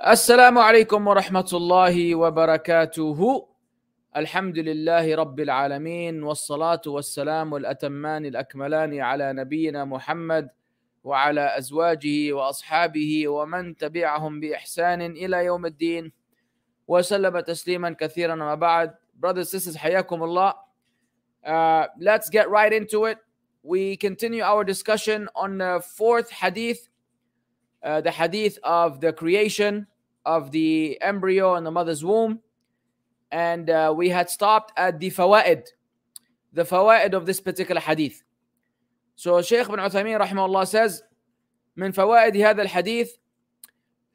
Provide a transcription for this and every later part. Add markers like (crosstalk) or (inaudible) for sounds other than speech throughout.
السلام عليكم ورحمة الله وبركاته. الحمد لله رب العالمين والصلاة والسلام الأتمان الأكملان على نبينا محمد وعلى أزواجه وأصحابه ومن تبعهم بإحسان إلى يوم الدين. وسلم تسليما كثيرا وما بعد. Brothers sisters حياكم الله. Uh, let's get right into it. We continue our discussion on the fourth hadith uh, the hadith of the creation of the embryo in the mother's womb. And uh, we had stopped at the fawaid, the fawaid of this particular hadith. So Shaykh bin Uthaymeen rahimahullah says, من فوائد هذا الحديث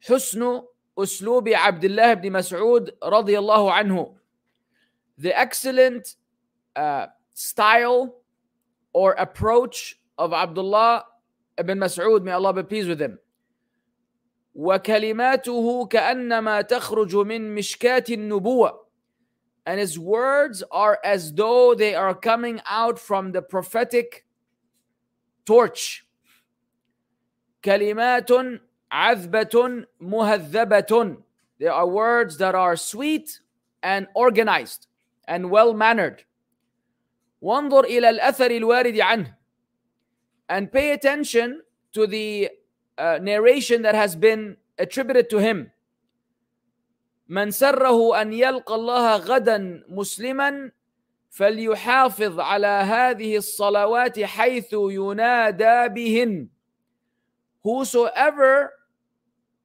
حسن أسلوب عبد الله بن مسعود رضي الله عنه. The excellent uh, style or approach of Abdullah ibn Mas'ud, may Allah be pleased with him. وكلماته كأنما تخرج من مشكاة النبوة and his words are as though they are coming out from the prophetic torch كلمات عذبة مهذبة there are words that are sweet and organized and well mannered وانظر إلى الأثر الوارد عنه and pay attention to the uh, narration that has been attributed to him من سره أن يلقى الله غدا مسلما فليحافظ على هذه الصلوات حيث ينادى بهن Whosoever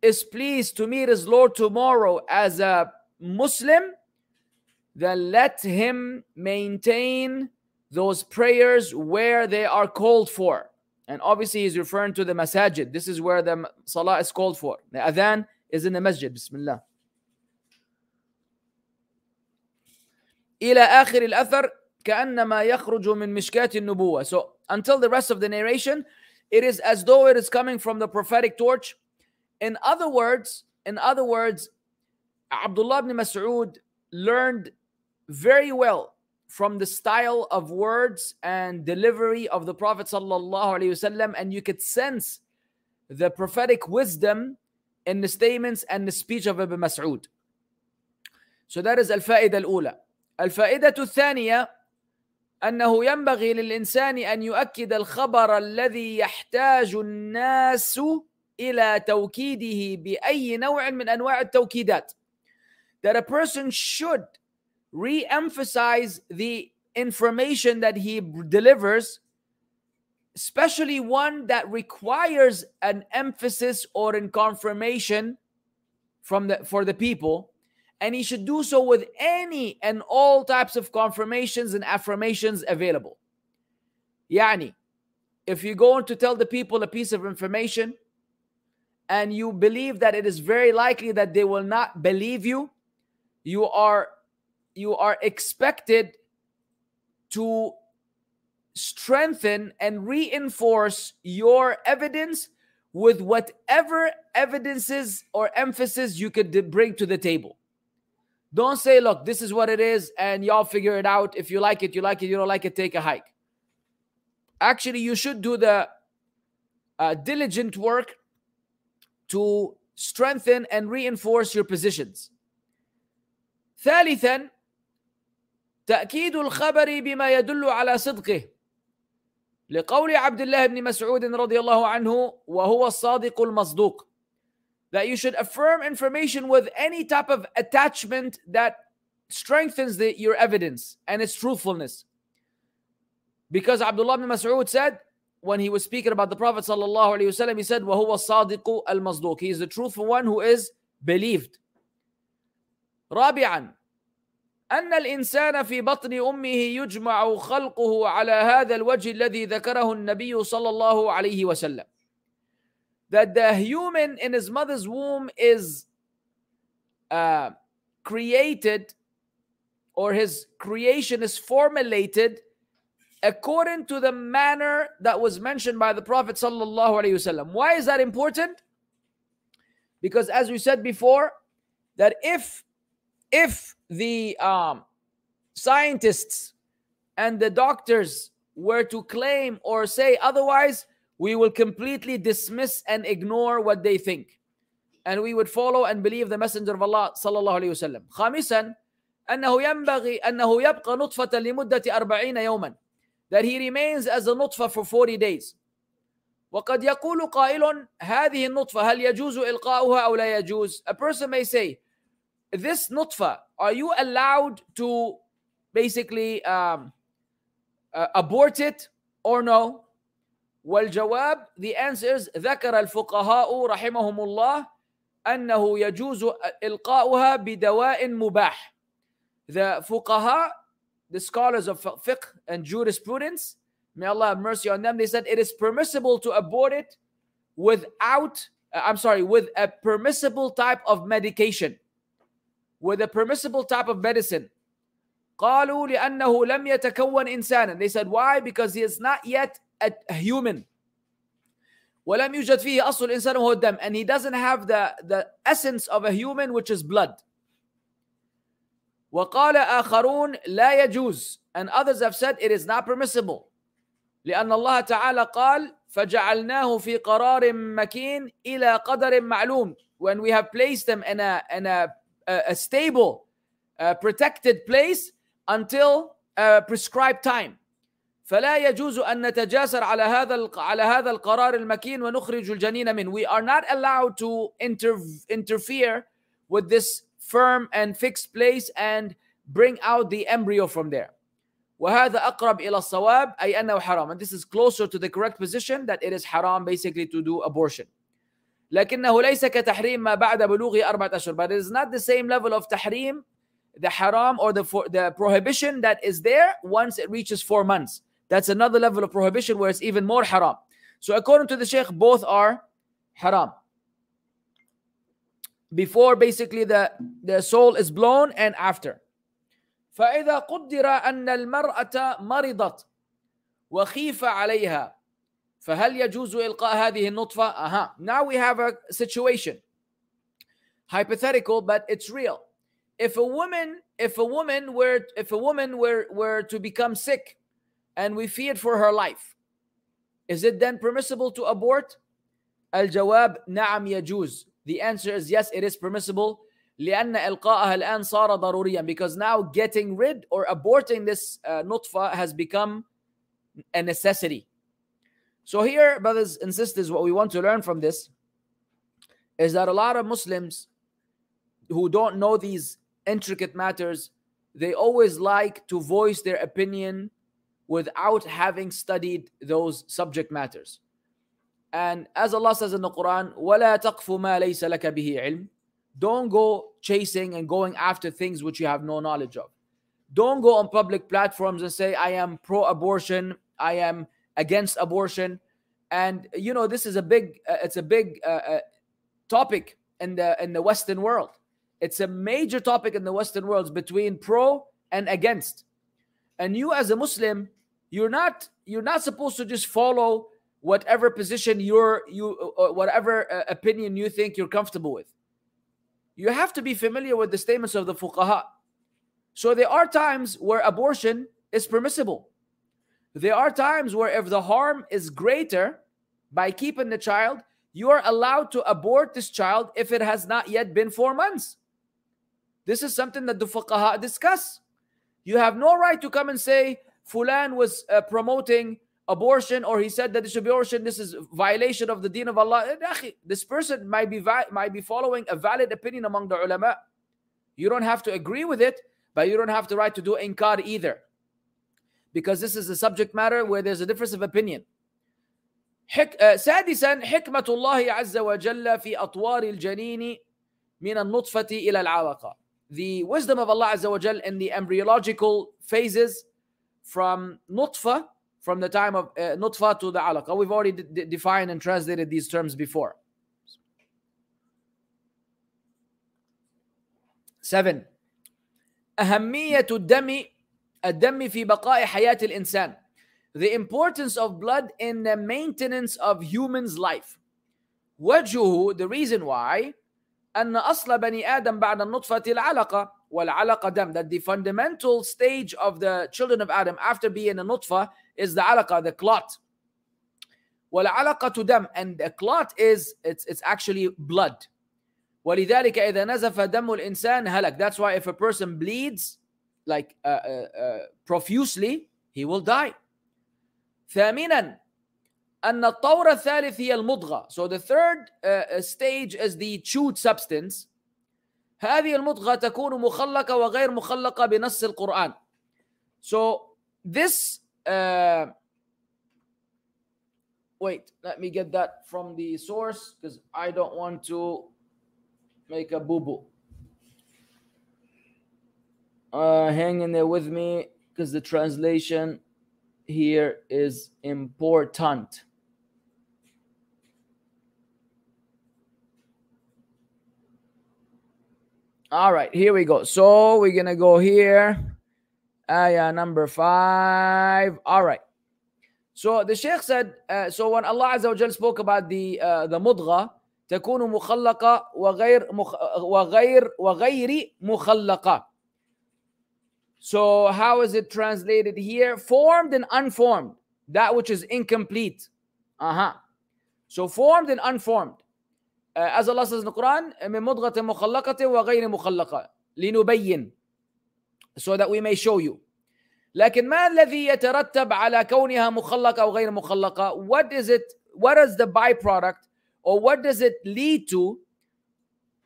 is pleased to meet his Lord tomorrow as a Muslim, then let him maintain those prayers where they are called for. And obviously, he's referring to the masajid. This is where the salah is called for. The adhan is in the masjid. Bismillah. إلى آخر الأثر كأنما يخرج من مشكاة النبوة. So until the rest of the narration, it is as though it is coming from the prophetic torch. In other words, in other words, Abdullah ibn Mas'ud learned very well from the style of words and delivery of the Prophet sallallahu alaihi wasallam, and you could sense the prophetic wisdom in the statements and the speech of Ibn Mas'ud. So that is الفائدة الأولى. الفائدة الثانية أنه ينبغي للإنسان أن يؤكد الخبر الذي يحتاج الناس إلى توكيده بأي نوع من أنواع التوكيدات. That a person should re-emphasize the information that he delivers especially one that requires an emphasis or in confirmation from the for the people. And he should do so with any and all types of confirmations and affirmations available. Yani if you're going to tell the people a piece of information and you believe that it is very likely that they will not believe you you are you are expected to strengthen and reinforce your evidence with whatever evidences or emphasis you could bring to the table. Don't say, look, this is what it is, and y'all figure it out. If you like it, you like it. You don't like it, take a hike. Actually, you should do the uh, diligent work to strengthen and reinforce your positions. ثالثا تأكيد الخبر بما يدل على صدقه لقول عبد الله بن مسعود رضي الله عنه وهو الصادق المصدوق that you should affirm information with any type of attachment that strengthens the, your evidence and its truthfulness because Abdullah ibn Mas'ud said when he was speaking about the Prophet sallallahu alaihi wasallam he said وهو الصادق المصدوق he is the truthful one who is believed رابعا أن الإنسان في بطن أمه يجمع خلقه على هذا الوجه الذي ذكره النبي صلى الله عليه وسلم. That the human in his mother's womb is uh, created or his creation is formulated according to the manner that was mentioned by the Prophet sallallahu alaihi wasallam. Why is that important? Because as we said before, that if if the um, scientists and the doctors were to claim or say otherwise, we will completely dismiss and ignore what they think. and we would follow and believe the messenger of Allah صلى الله عليه وسلم خامسا أنه ينبغي أنه يبقى نطفة لمدة أربعين يوما that he remains as a نطفة for 40 days وقد يقول قائل هذه النطفة هل يجوز إلقاؤها أو لا يجوز a person may say this نطفة are you allowed to basically um, uh, abort it or no والجواب the answers ذكر الفقهاء رحمهم الله أنه يجوز إلقاؤها بدواء مباح the fuqaha the scholars of fiqh and jurisprudence may Allah have mercy on them they said it is permissible to abort it without uh, I'm sorry with a permissible type of medication with a permissible type of medicine قالوا لأنه لم يتكون إنسانا they said why because he is not yet a, a human ولم يوجد فيه أصل الإنسان وهو الدم and he doesn't have the, the essence of a human which is blood وقال آخرون لا يجوز and others have said it is not permissible لأن الله تعالى قال فجعلناه في قرار مكين إلى قدر معلوم when we have placed them in a, in a, a stable uh, protected place until a prescribed time فلا يجوز أن نتجاسر على هذا على هذا القرار المكين ونخرج الجنين منه. We are not allowed to inter interfere with this firm and fixed place and bring out the embryo from there. وهذا أقرب إلى الصواب أي أنه حرام. And this is closer to the correct position that it is haram basically to do abortion. لكنه ليس كتحريم ما بعد بلوغ أربعة أشهر. But it is not the same level of tahrim, the haram or the, the prohibition that is there once it reaches four months. That's another level of prohibition where it's even more haram. So according to the Sheikh, both are haram. Before basically the, the soul is blown and after. فإذا قدر أن المرأة مرضت وخيف عليها فهل يجوز إلقاء هذه النطفة؟ uh-huh. Now we have a situation. Hypothetical, but it's real. If a woman, if a woman were, if a woman were, were to become sick and we feared for her life. Is it then permissible to abort? الجواب نعم يجوز. The answer is yes, it is permissible. لأن إلقاءها الآن صار ضروريا because now getting rid or aborting this uh, nutfa has become a necessity. So here, brothers and sisters, what we want to learn from this is that a lot of Muslims who don't know these intricate matters, they always like to voice their opinion without having studied those subject matters. And as Allah says in the Quran, وَلَا تَقْفُ مَا لَيْسَ لَكَ بِهِ عِلْمٍ Don't go chasing and going after things which you have no knowledge of. Don't go on public platforms and say, I am pro-abortion, I am against abortion. And you know, this is a big, uh, it's a big uh, uh, topic in the in the Western world. It's a major topic in the Western world between pro and against. And you as a Muslim, you're not you're not supposed to just follow whatever position you're you uh, uh, whatever uh, opinion you think you're comfortable with you have to be familiar with the statements of the fuqaha so there are times where abortion is permissible there are times where if the harm is greater by keeping the child you are allowed to abort this child if it has not yet been 4 months this is something that the fuqaha discuss you have no right to come and say Fulan was uh, promoting abortion or he said that it should be abortion, this is violation of the deen of Allah. Eh, this person might be might be following a valid opinion among the ulama. You don't have to agree with it, but you don't have the right to do inkar either Because this is a subject matter where there's a difference of opinion. حك... سادسا حكمة الله عز وجل في أطوار الجنين من النطفة إلى العلقة. The wisdom of Allah Azza wa Jal in the embryological phases from nutfa, from the time of uh, nutfa to the alaqa. We've already d- defined and translated these terms before. Seven. أهمية الدم الدم في بقاء حياة الإنسان. The importance of blood in the maintenance of human's life. وجهه, the reason why, أن أصل بني آدم بعد النطفة العلقة والعلقة دم that the fundamental stage of the children of Adam after being a nutfa is the alaqa, the clot. والعلقة دم and the clot is it's it's actually blood. ولذلك إذا نزف دم الإنسان هلك that's why if a person bleeds like uh, uh, uh, profusely he will die ثامنا أن الطور الثالث هي المضغة so the third uh, stage is the chewed substance هذه المضغة تكون مخلقة وغير مخلقة بنص القرآن so this uh, wait let me get that from the source because I don't want to make a boo-boo uh, hang in there with me because the translation here is important. All right, here we go. So we're gonna go here. Ayah number five. All right. So the Sheikh said, uh, so when Allah Azza wa Jal spoke about the uh, the mudgha, تكون مخلقة وغير مخ... وغير وغير مخلقة. So how is it translated here? Formed and unformed, that which is incomplete. Uh-huh. So formed and unformed. Uh, as Allah says in the Quran, من مضغة مخلقة وغير مخلقة لنبين so that we may show you. لكن ما الذي يترتب على كونها مخلقة أو غير مخلقة? What is it? What is the byproduct or what does it lead to?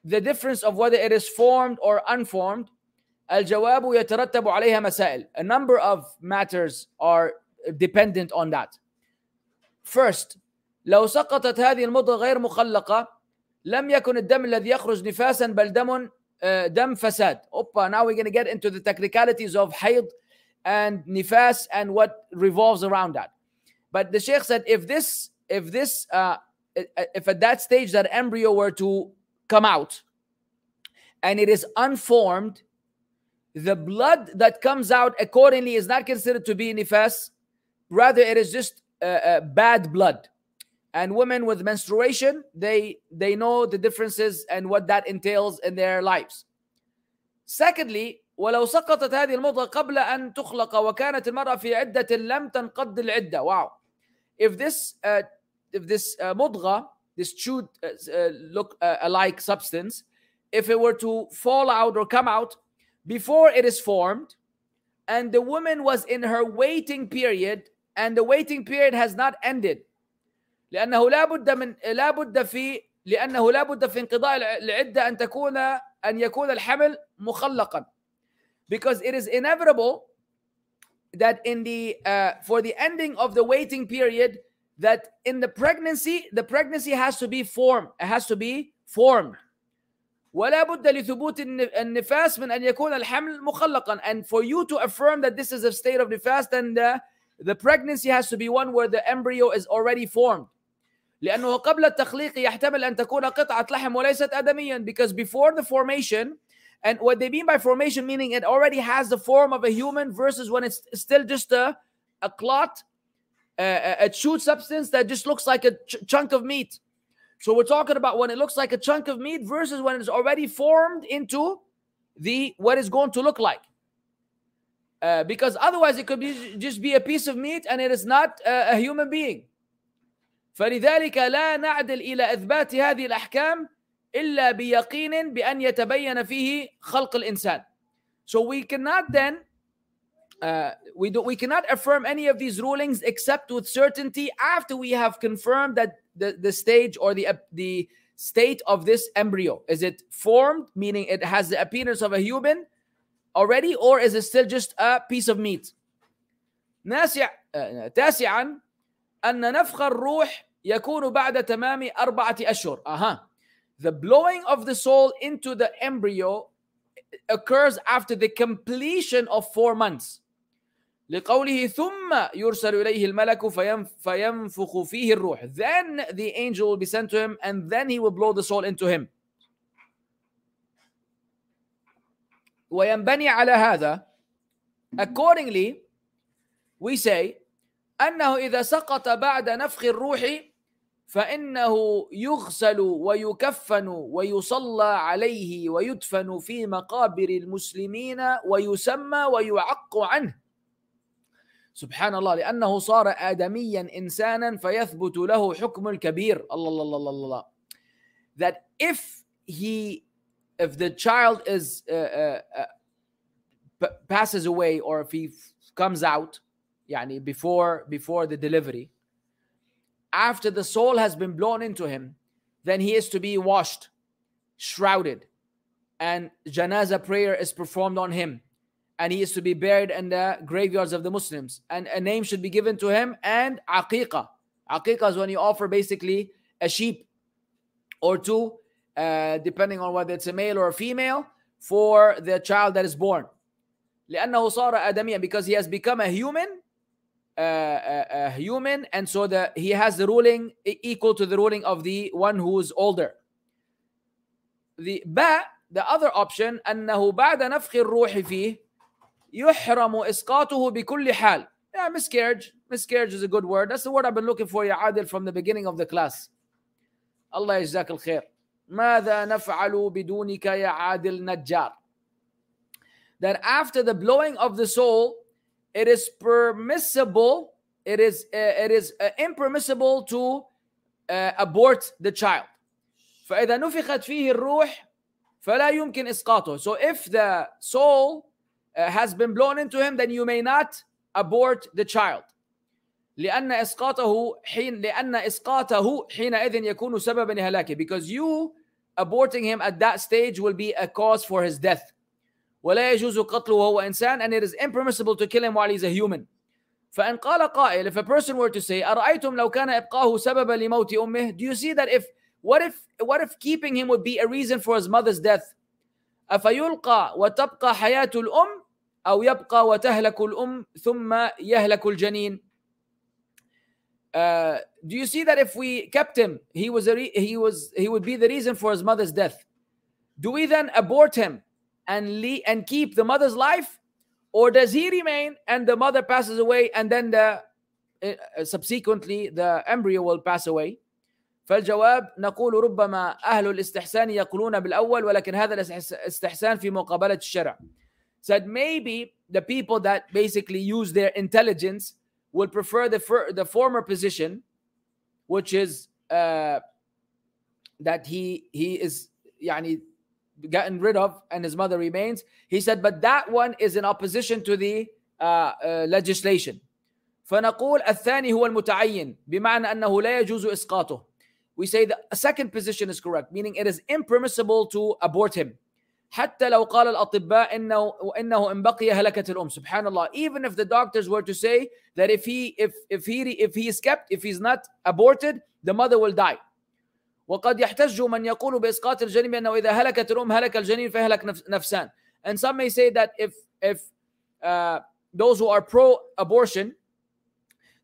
The difference of whether it is formed or unformed. الجواب يترتب عليها مسائل. A number of matters are dependent on that. First, لو سقطت هذه المضغة غير مخلقة لم يكن الدم الذي يخرج نفاسا بل دم دم فساد. Opa, now we're going to get into the technicalities of hayd and nifas and what revolves around that. But the Sheikh said if this if this uh, if at that stage that embryo were to come out and it is unformed the blood that comes out accordingly is not considered to be nifas rather it is just uh, uh, bad blood and women with menstruation they they know the differences and what that entails in their lives secondly ولو سقطت هذه المضغة قبل أن تخلق وكانت المرأة في عدة لم تنقض العدة wow if this uh, if this uh, مضغة this chewed uh, look alike substance if it were to fall out or come out before it is formed and the woman was in her waiting period and the waiting period has not ended لأنه لا بد من لا بد في لأنه لا بد في انقضاء العدة أن تكون أن يكون الحمل مخلقا because it is inevitable that in the uh, for the ending of the waiting period that in the pregnancy the pregnancy has to be formed it has to be formed ولا بد لثبوت النفاس من أن يكون الحمل مخلقا and for you to affirm that this is a state of nifas then the, the pregnancy has to be one where the embryo is already formed لأنه قبل التخليق يحتمل أن تكون قطعة لحم وليست آدميا because before the formation and what they mean by formation meaning it already has the form of a human versus when it's still just a, a clot a, a chewed substance that just looks like a ch- chunk of meat so we're talking about when it looks like a chunk of meat versus when it's already formed into the what is going to look like. Uh, because otherwise it could be just be a piece of meat and it is not a, a human being. فلذلك لا نعدل الى اثبات هذه الاحكام الا بيقين بان يتبين فيه خلق الانسان. So we cannot then uh, we do we cannot affirm any of these rulings except with certainty after we have confirmed that the, the stage or the the state of this embryo is it formed meaning it has the appearance of a human already or is it still just a piece of meat ناسع تاسعا أن نفخ الروح يكون بعد تمام أربعة أشهر أها the blowing of the soul into the embryo occurs after the completion of four months لقوله ثم يرسل إليه الملك فينفخ فيه الروح. Then the angel will be sent to him and then he will blow the soul into him. وينبني على هذا. Accordingly we say أنه إذا سقط بعد نفخ الروح فإنه يغسل ويكفن ويصلى عليه ويدفن في مقابر المسلمين ويسمى ويعق عنه. سبحان الله لأنه صار آدميا إنسانا فيثبت له حكم الكبير الله الله الله الله that if he if the child is uh, uh, uh, p- passes away or if he f- comes out يعني before before the delivery after the soul has been blown into him then he is to be washed shrouded and janaza prayer is performed on him and he is to be buried in the graveyards of the muslims and a name should be given to him and aqiqah aqiqah is when you offer basically a sheep or two uh, depending on whether it's a male or a female for the child that is born لأنه صار آدميا because he has become a human uh, a, a human and so the he has the ruling e- equal to the ruling of the one who's older the ba the other option أنه بعد نفخ الروح فيه يحرم إسقاطه بكل حال yeah miscarriage miscarriage is a good word that's the word I've been looking for يا عادل from the beginning of the class الله يجزاك الخير ماذا نفعل بدونك يا عادل نجار that after the blowing of the soul it is permissible it is uh, it is uh, impermissible to uh, abort the child فإذا نفخت فيه الروح فلا يمكن إسقاطه so if the soul uh, has been blown into him then you may not abort the child لأن إسقاطه حين لأن إسقاطه حينئذ يكون سببا لهلاكه because you aborting him at that stage will be a cause for his death ولا يجوز قتله وهو إنسان and it is impermissible to kill him while he's a human فإن قال قائل if a person were to say أرأيتم لو كان إبقاه سببا لموت أمه do you see that if what if what if keeping him would be a reason for his mother's death أفيلقى وتبقى حياة الأم أو يبقى وتهلك الأم ثم يهلك الجنين uh, do you see that if we kept him he was a re- he was he would be the reason for his mother's death do we then abort him and le- and keep the mother's life or does he remain and the mother passes away and then the uh, subsequently the embryo will pass away فالجواب نقول ربما أهل الاستحسان يقولون بالأول ولكن هذا الاستحسان في مقابلة الشرع said maybe the people that basically use their intelligence will prefer the fir- the former position which is uh, that he he is يعني gotten rid of and his mother remains he said but that one is in opposition to the uh, uh, legislation فنقول الثاني هو المتعين بمعنى أنه لا يجوز إسقاطه we say the second position is correct meaning it is impermissible to abort him حتى لو قال الأطباء إنه إنه إن بقي هلكت الأم سبحان الله even if the doctors were to say that if he if if he if he is kept if he's not aborted the mother will die وقد يحتج من يقول بإسقاط الجنين بأنه إذا هلكت الأم هلك الجنين فيهلك نفسان and some may say that if if uh, those who are pro abortion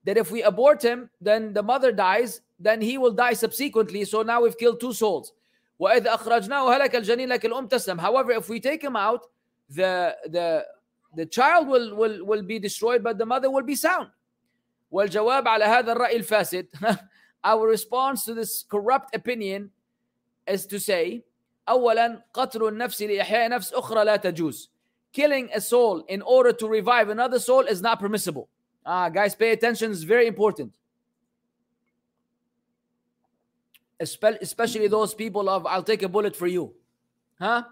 that if we abort him then the mother dies then he will die subsequently so now we've killed two souls وإذا أخرجناه هلك الجنين لكن الأم تسلم however if we take him out the the the child will will will be destroyed but the mother will be sound والجواب على هذا الرأي الفاسد (laughs) our response to this corrupt opinion is to say أولا قتل النفس لإحياء نفس أخرى لا تجوز killing a soul in order to revive another soul is not permissible ah guys pay attention it's very important especially those people of I'll take a bullet for you. Huh?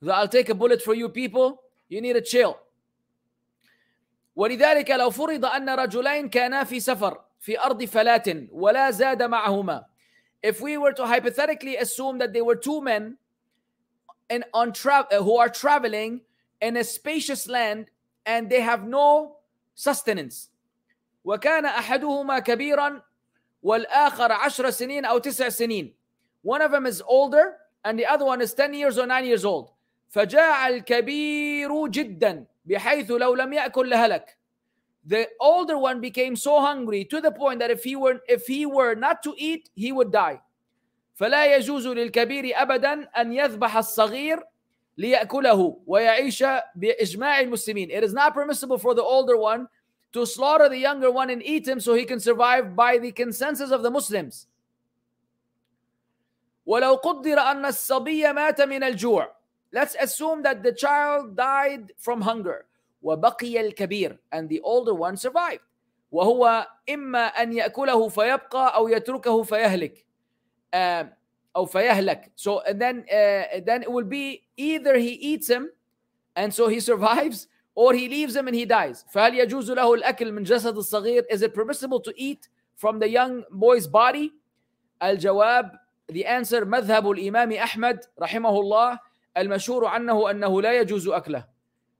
The I'll take a bullet for you people, you need to chill. ولذلك لو فرض أن رجلين كانا في سفر في أرض فلاة ولا زاد معهما If we were to hypothetically assume that they were two men in, on tra- who are traveling in a spacious land and they have no sustenance وكان أحدهما كبيرا والآخر عشر سنين أو تسع سنين one of them is older and the other one is 10 years or 9 years old فجاع الكبير جدا بحيث لو لم يأكل لهلك the older one became so hungry to the point that if he were if he were not to eat he would die فلا يجوز للكبير أبدا أن يذبح الصغير ليأكله ويعيش بإجماع المسلمين it is not permissible for the older one to slaughter the younger one and eat him so he can survive by the consensus of the Muslims. ولو قدر أن الصبي مات من الجوع. Let's assume that the child died from hunger. وبقي الكبير and the older one survived. وهو إما أن يأكله فيبقى أو يتركه فيهلك. Uh, أو فيهلك so and then uh, then it will be either he eats him and so he (laughs) survives or he leaves him and he dies فهل يجوز له الأكل من جسد الصغير is it permissible to eat from the young boy's body الجواب the answer مذهب الإمام أحمد رحمه الله المشهور عنه أنه لا يجوز أكله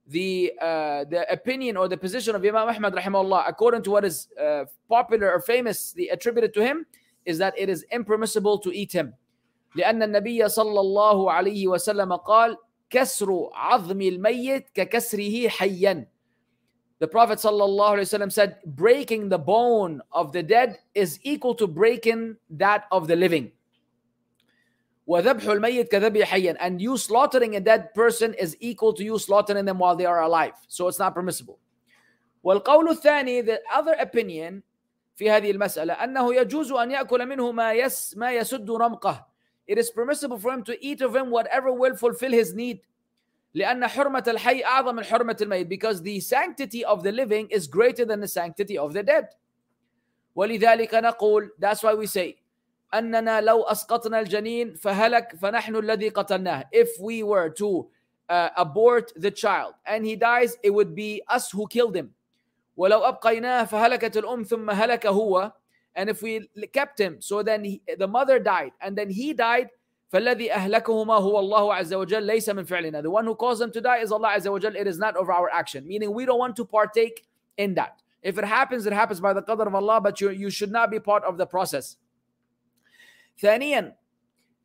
the uh, the opinion or the position of Imam Ahmad rahimahullah according to what is uh, popular or famously attributed to him is that it is impermissible to eat him لأن النبي صلى الله عليه وسلم قال كسر عظم الميت ككسره حيا The Prophet صلى الله عليه وسلم said breaking the bone of the dead is equal to breaking that of the living وذبح الميت كذبح حيا and you slaughtering a dead person is equal to you slaughtering them while they are alive so it's not permissible والقول الثاني the other opinion في هذه المسألة أنه يجوز أن يأكل منه ما يس ما يسد رمقه it is permissible for him to eat of him whatever will fulfill his need لأن حرمة الحي أعظم من حرمة الميت because the sanctity of the living is greater than the sanctity of the dead ولذلك نقول that's why we say أننا لو أسقطنا الجنين فهلك فنحن الذي قتلناه if we were to uh, abort the child and he dies it would be us who killed him ولو أبقيناه فهلكت الأم ثم هلك هو and if we kept him so then he, the mother died and then he died فالذي أهلكهما هو الله عز وجل ليس من فعلنا the one who caused them to die is Allah عز وجل it is not of our action meaning we don't want to partake in that if it happens it happens by the qadr of Allah but you, you should not be part of the process ثانيا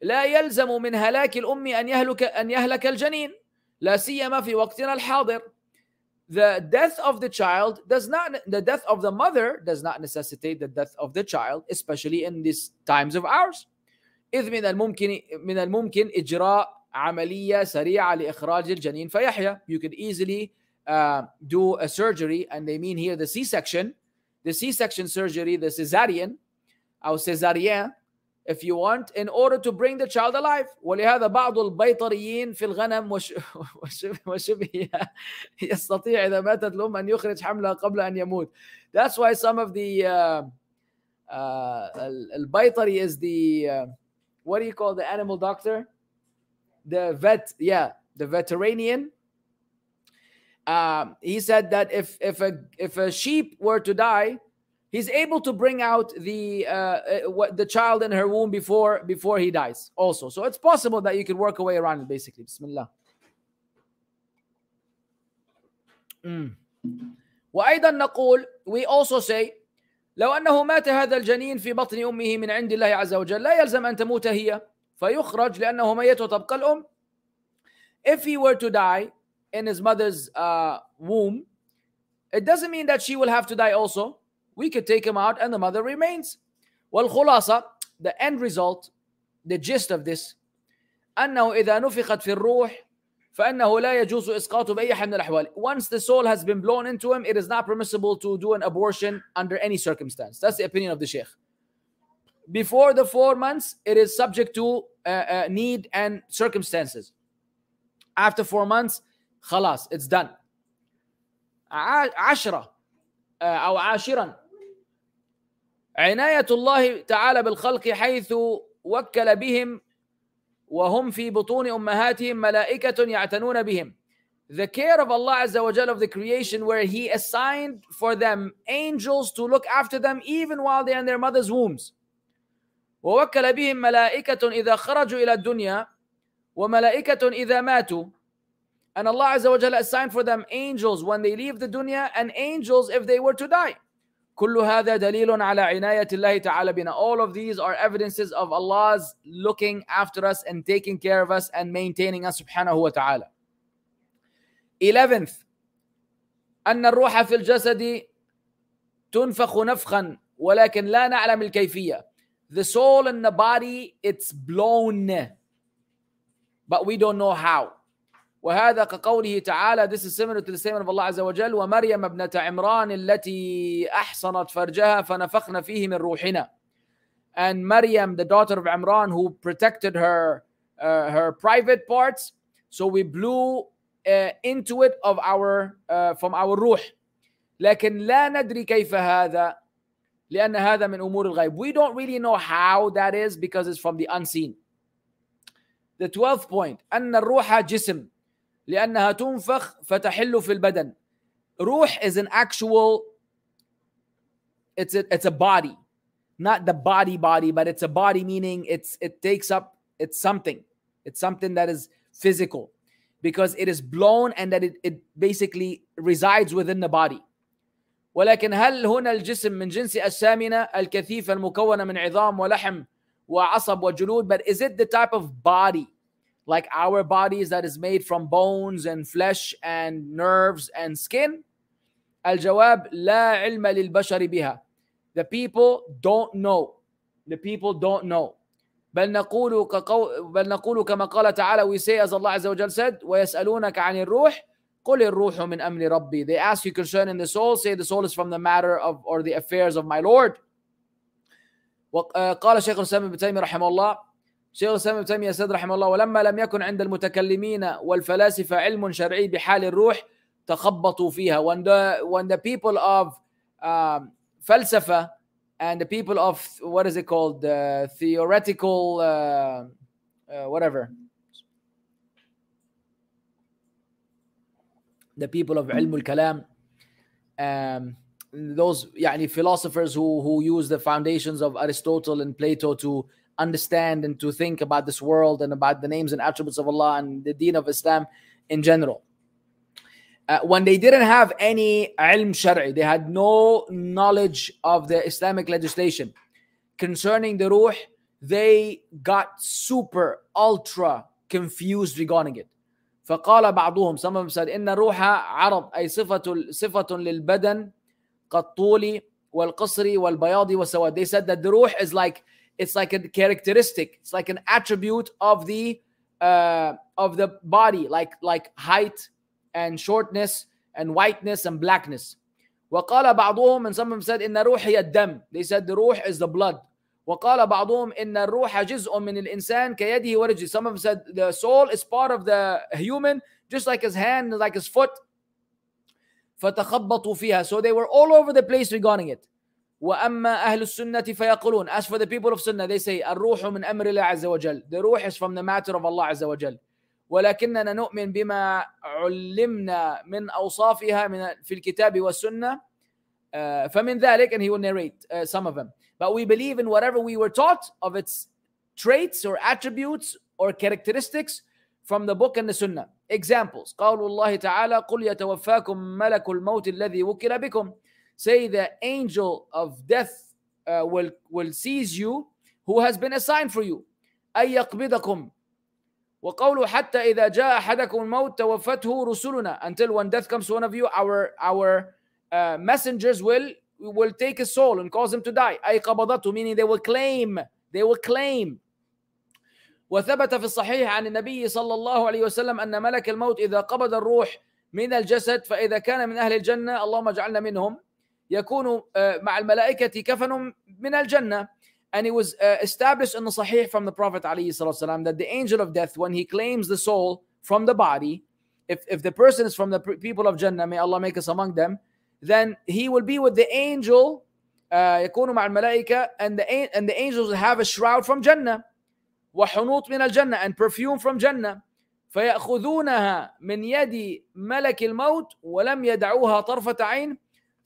لا يلزم من هلاك الأم أن يهلك أن يهلك الجنين لا سيما في وقتنا الحاضر the death of the child does not the death of the mother does not necessitate the death of the child especially in these times of ours إذ من الممكن من الممكن إجراء عملية سريعة لإخراج الجنين فيحيا you could easily uh, do a surgery and they mean here the C-section the C-section surgery the cesarean أو césarien if you want in order to bring the child alive ولهذا بعض البيطريين في الغنم وش وشبه (laughs) (laughs) يستطيع إذا ماتت الأم أن يخرج حملها قبل أن يموت that's why some of the uh, uh, البيطري is the uh, what do you call the animal doctor the vet yeah the veterinarian um, he said that if if a if a sheep were to die he's able to bring out the uh, what the child in her womb before before he dies also so it's possible that you could work a way around it basically bismillah mm. وايضا نقول we also say لو انه مات هذا الجنين في بطن امه من عند الله عز وجل لا يلزم ان تموت هي فيخرج لانه ميت وتبقى الام if he were to die in his mother's uh, womb it doesn't mean that she will have to die also we could take him out and the mother remains. والخلاصة the end result the gist of this أنه إذا نفخت في الروح فإنه لا يجوز إسقاطه بأي حال من الأحوال once the soul has been blown into him it is not permissible to do an abortion under any circumstance that's the opinion of the sheikh before the four months it is subject to uh, uh, need and circumstances after four months خلاص it's done عشرة أو عاشرا عناية الله تعالى بالخلق حيث وكل بهم وهم في بطون أمهاتهم ملائكة يعتنون بهم the care of Allah Azza wa Jal of the creation where he assigned for them angels to look after them even while they are in their mother's wombs ووكل بهم ملائكة إذا خرجوا إلى الدنيا وملائكة إذا ماتوا and Allah Azza wa Jalla assigned for them angels when they leave the dunya and angels if they were to die. كل هذا دليل على عناية الله تعالى بنا. All of these are evidences of Allah's looking after us and taking care of us and maintaining us subhanahu wa ta'ala. 11th أن الروح في الجسد تنفخ نفخا ولكن لا نعلم الكيفية. The soul in the body it's blown but we don't know how. وهذا كقوله تعالى this is similar to the statement of Allah عز وجل ومريم ابنة عمران التي أحصنت فرجها فنفخنا فيه من روحنا and Maryam the daughter of Imran who protected her uh, her private parts so we blew uh, into it of our uh, from our روح لكن لا ندري كيف هذا لأن هذا من أمور الغيب we don't really know how that is because it's from the unseen The 12th point أن الروح جسم لأنها تنفخ فتحل في البدن. روح is an actual it's a, it's a body. Not the body body, but it's a body meaning it's it takes up it's something. It's something that is physical because it is blown and that it, it basically resides within the body. ولكن هل هنا الجسم من جنس السامنة الكثيفة المكونة من عظام ولحم وعصب وجلود but is it the type of body like our bodies that is made from bones and flesh and nerves and skin الجواب لا علم للبشر بها the people don't know the people don't know بل نقول كقو... بل نقول كما قال تعالى we say as Allah عز وجل said ويسألونك عن الروح قل الروح من أمر ربي they ask you concerning the soul say the soul is from the matter of or the affairs of my Lord وقال شيخ الإسلام ابن تيمية رحمه الله شيخ الإسلام ابن تيمية سيد رحمه الله ولما لم يكن عند المتكلمين والفلاسفة علم شرعي بحال الروح تخبطوا فيها when the when the people of um, فلسفة and the people of what is it called uh, theoretical uh, uh, whatever the people of علم الكلام um, those يعني philosophers who who use the foundations of Aristotle and Plato to understand and to think about this world and about the names and attributes of Allah and the deen of Islam in general. Uh, when they didn't have any ilm shari, they had no knowledge of the Islamic legislation concerning the ruh, they got super ultra confused regarding it. فقال بعضهم some of them said إن الروح عرض أي صفة صفة للبدن كالطول والقصر والبياض والسواد. They said that the ruh is like it's like a characteristic, it's like an attribute of the uh, of the body, like like height and shortness and whiteness and blackness. وقال بعضهم and some of them said إن الروح هي الدم. They said the ruh is the blood. وقال بعضهم إن الروح جزء من الإنسان كيده ورجله. Some of them said the soul is part of the human just like his hand, like his foot. فتخبطوا فيها. So they were all over the place regarding it. وأما أهل السنة فيقولون As for the people of Sunnah, they say الروح من أمر الله عز وجل. The ruh is from the matter of Allah عز وجل. ولكننا نؤمن بما علمنا من أوصافها من في الكتاب والسنة uh, فمن ذلك and he will narrate uh, some of them but we believe in whatever we were taught of its traits or attributes or characteristics from the book and the sunnah examples قول الله تعالى قل يتوفاكم ملك الموت الذي وكل بكم say the angel of death uh, will will seize you who has been assigned for you أي يقبضكم وقوله حتى إذا جاء أحدكم الموت توفته رسلنا until when death comes to one of you our our uh, messengers will will take his soul and cause him to die أي قبضته meaning they will claim they will claim وثبت في الصحيح عن النبي صلى الله عليه وسلم أن ملك الموت إذا قبض الروح من الجسد فإذا كان من أهل الجنة اللهم اجعلنا منهم يكون مع الملائكة كفن من الجنة and it was uh, established in the Sahih from the Prophet والسلام, that the angel of death, when he claims the soul from the body, if, if the person is from the people of Jannah, may Allah make us among them, then he will be with the angel, uh, يكون مع الملائكة, and the, and the angels will have a shroud from Jannah, وحنوط من الجنة, and perfume from Jannah. فيأخذونها من يد ملك الموت ولم يدعوها طرفة عين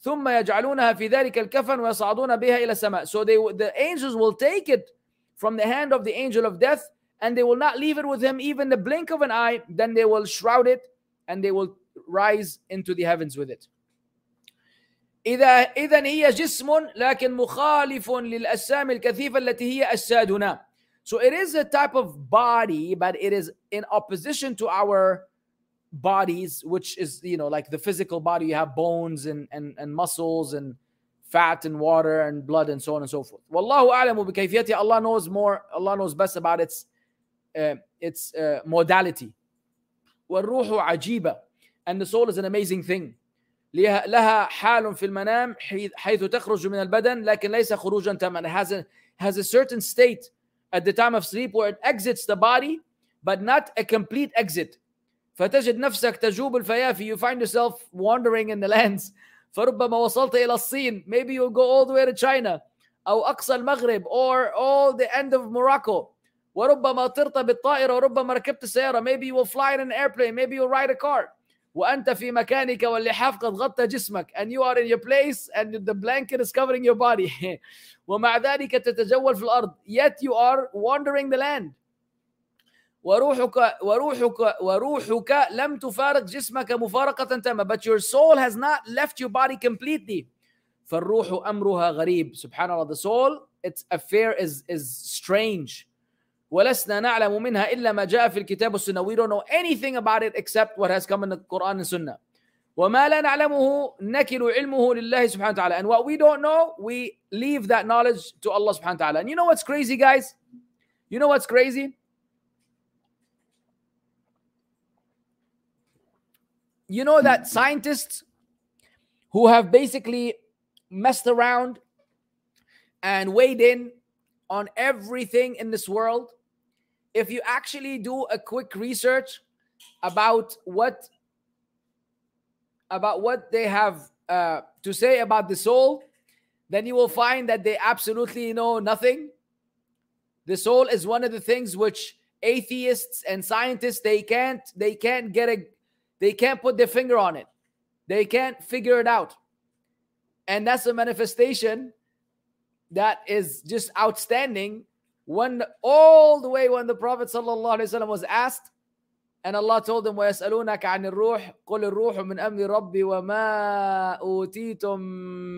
ثم يجعلونها في ذلك الكفن ويصعدون بها إلى السماء. So they, the angels will take it from the hand of the angel of death and they will not leave it with him even the blink of an eye. Then they will shroud it and they will rise into the heavens with it. إذا إذا هي جسم لكن مخالف للأجسام الكثيفة التي هي أجسادنا. So it is a type of body, but it is in opposition to our bodies, which is you know like the physical body. You have bones and and, and muscles and fat and water and blood and so on and so forth. Wallahu a'lamu بكيفيته. Allah knows more. Allah knows best about its uh, its uh, modality. والروح عجيبة and the soul is an amazing thing. لها حال في المنام حيث تخرج من البدن لكن ليس خروجا تاما. It has a has a certain state at the time of sleep where it exits the body, but not a complete exit. فتجد نفسك تجوب الفيافي you find yourself wandering in the lands فربما وصلت إلى الصين maybe you'll go all the way to China أو أقصى المغرب or all the end of Morocco وربما طرت بالطائرة وربما ركبت السيارة maybe you will fly in an airplane maybe you'll ride a car وأنت في مكانك واللحاف قد غطى جسمك and you are in your place and the blanket is covering your body (laughs) ومع ذلك تتجول في الأرض yet you are wandering the land وروحك وروحك وروحك لم تفارق جسمك مفارقة تامة but your soul has not left your body completely فالروح أمرها غريب سبحان الله the soul its affair is is strange ولسنا نعلم منها إلا ما جاء في الكتاب والسنة we don't know anything about it except what has come in the Quran and Sunnah وما لا نعلمه نكل علمه لله سبحانه وتعالى and what we don't know we leave that knowledge to Allah wa ta'ala and you know what's crazy guys you know what's crazy you know that scientists who have basically messed around and weighed in on everything in this world, if you actually do a quick research about what about what they have uh, to say about the soul, then you will find that they absolutely know nothing. The soul is one of the things which atheists and scientists they can't they can't get a they can't put their finger on it. They can't figure it out. And that's a manifestation that is just outstanding. When all the way when the Prophet ﷺ was asked, and Allah told him, وَيَسْأَلُونَكَ عَنِ الرُّوحِ قُلِ الرُّوحُ مِنْ أَمْرِ رَبِّي وَمَا أُوتِيتُم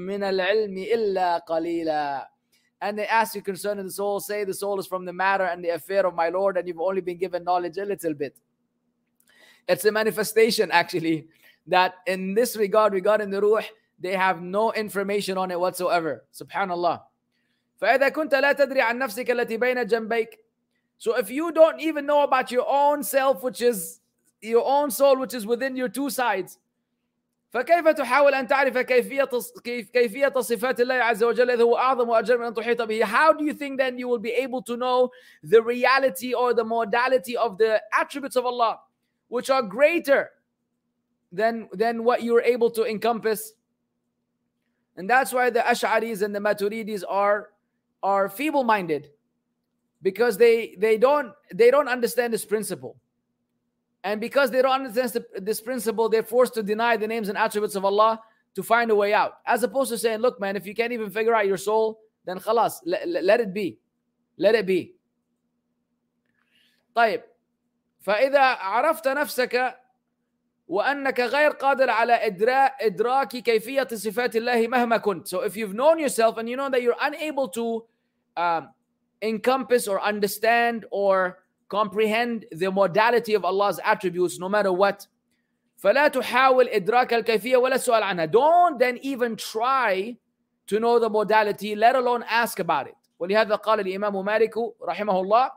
مِّنَ الْعِلْمِ إِلَّا قَلِيلًا And they ask you concerning the soul, say the soul is from the matter and the affair of my Lord, and you've only been given knowledge a little bit. It's a manifestation, actually, that in this regard, regarding the ruh, they have no information on it whatsoever. Subhanallah. فإذا كنت لا تدري عن نفسك التي بين جنبيك So if you don't even know about your own self, which is your own soul, which is within your two sides, فكيف تحاول أن تعرف كيفية كيف كيفية صفات الله عز وجل إذ هو أعظم وأجل من أن تحيط به How do you think then you will be able to know the reality or the modality of the attributes of Allah which are greater than, than what you're able to encompass. And that's why the Ash'aris and the Maturidis are, are feeble-minded because they, they, don't, they don't understand this principle. And because they don't understand this principle, they're forced to deny the names and attributes of Allah to find a way out. As opposed to saying, look, man, if you can't even figure out your soul, then khalas, let, let it be. Let it be. طيب فإذا عرفت نفسك وأنك غير قادر على إدراك كيفية صفات الله مهما كنت. So if you've known yourself and you know that you're unable to um, encompass or understand or comprehend the modality of Allah's attributes no matter what فلا تحاول إدراك الكيفية ولا السؤال عنها. Don't then even try to know the modality let alone ask about it. ولهذا قال الإمام مالك رحمه الله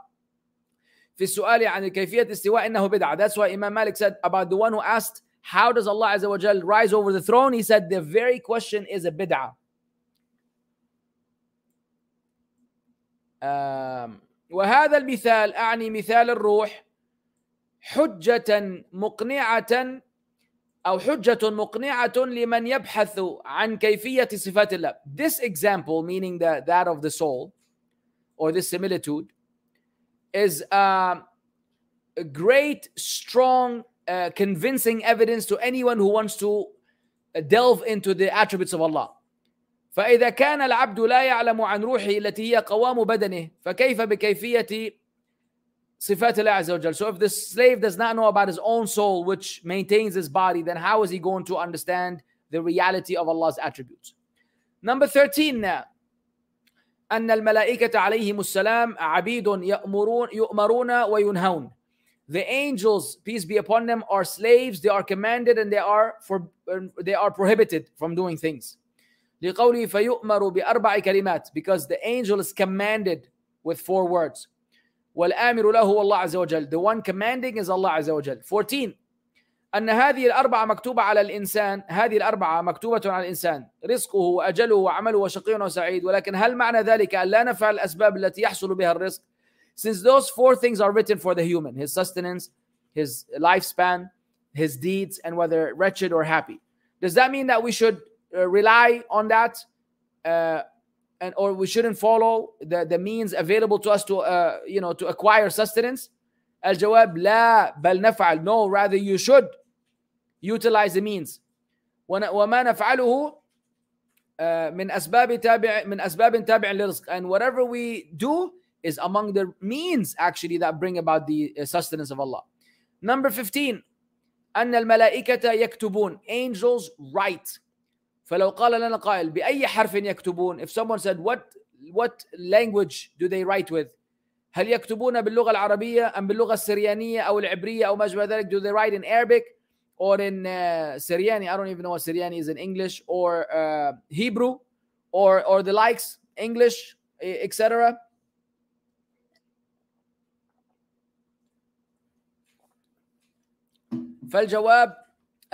في السؤال عن كيفية استواء إنه بدعة. That's why Imam Malik said about the one who asked how does Allah wa Jal rise over the throne? He said the very question is a bid'ah. Um, وهذا المثال أعني مثال الروح حجة مقنعة أو حجة مقنعة لمن يبحث عن كيفية صفات الله. This example, meaning the, that of the soul, or this similitude, is uh, a great, strong, uh, convincing evidence to anyone who wants to delve into the attributes of Allah. فإذا كان العبد لا يعلم عن روحه التي هي قوام بدنه فكيف بكيفية صفات الله عز وجل So if the slave does not know about his own soul which maintains his body then how is he going to understand the reality of Allah's attributes Number 13 now أن الملائكة عليهم السلام عبيد يأمرون يؤمرون وينهون The angels, peace be upon them, are slaves. They are commanded and they are for they are prohibited from doing things. لقوله فيؤمر بأربع كلمات because the angel is commanded with four words. والآمر له هو الله عز وجل. The one commanding is Allah عز وجل. 14 أن هذه الأربعة مكتوبة على الإنسان هذه الأربعة مكتوبة على الإنسان رزقه وأجله وعمله وشقي وسعيد ولكن هل معنى ذلك أن لا نفعل الأسباب التي يحصل بها الرزق since those four things are written for the human his sustenance his lifespan his deeds and whether wretched or happy does that mean that we should uh, rely on that uh, and or we shouldn't follow the, the means available to us to uh, you know to acquire sustenance الجواب لا بل نفعل no rather you should utilize the means وما نفعله من أسباب تابع من أسباب تابع للرزق and whatever we do is among the means actually that bring about the sustenance of Allah number 15 أن الملائكة يكتبون angels write فلو قال لنا قائل بأي حرف يكتبون if someone said what what language do they write with هل يكتبون باللغة العربية أم باللغة السريانية أو العبرية أو ما شابه ذلك do they write in Arabic or in uh, Syriani I don't even know what Syriani is in English or uh, Hebrew or or the likes English etc فالجواب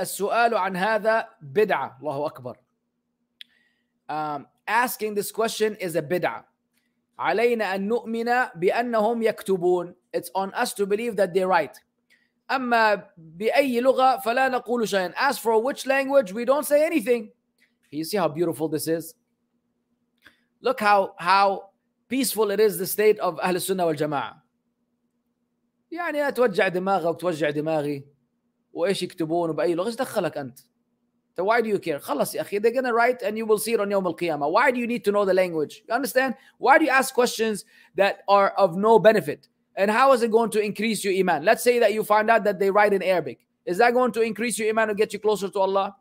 السؤال عن هذا بدعة الله أكبر um, asking this question is a bid'ah علينا أن نؤمن بأنهم يكتبون it's on us to believe that they write أما بأي لغة فلا نقول شيئا as for which language we don't say anything you see how beautiful this is look how how peaceful it is the state of أهل السنة والجماعة يعني لا توجع دماغك وتوجع دماغي وايش يكتبون وباي لغه ايش دخلك انت؟ So why do you care? خلص يا اخي they're gonna write and you will see it on يوم القيامة. Why do you need to know the language? You understand? Why do you ask questions that are of no benefit? And how is it going to increase your iman? Let's say that you find out that they write in Arabic. Is that going to increase your iman or get you closer to Allah?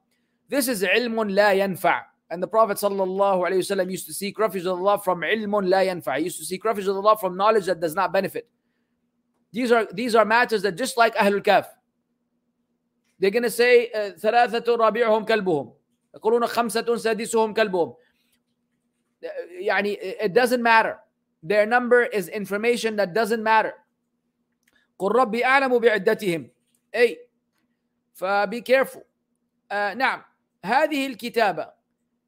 This is ilmun la yanfa. And the Prophet ﷺ used to seek refuge with Allah from ilmun la yanfa. He used to seek refuge with Allah from knowledge that does not benefit. These are these are matters that just like Ahlul Kahf. They're going to say ثلاثة ربيعهم كلبهم يقولون خمسة سادسهم كلبهم يعني it doesn't matter their number is information that doesn't matter قل ربي أعلم بعدتهم أي فبي careful آه نعم هذه الكتابة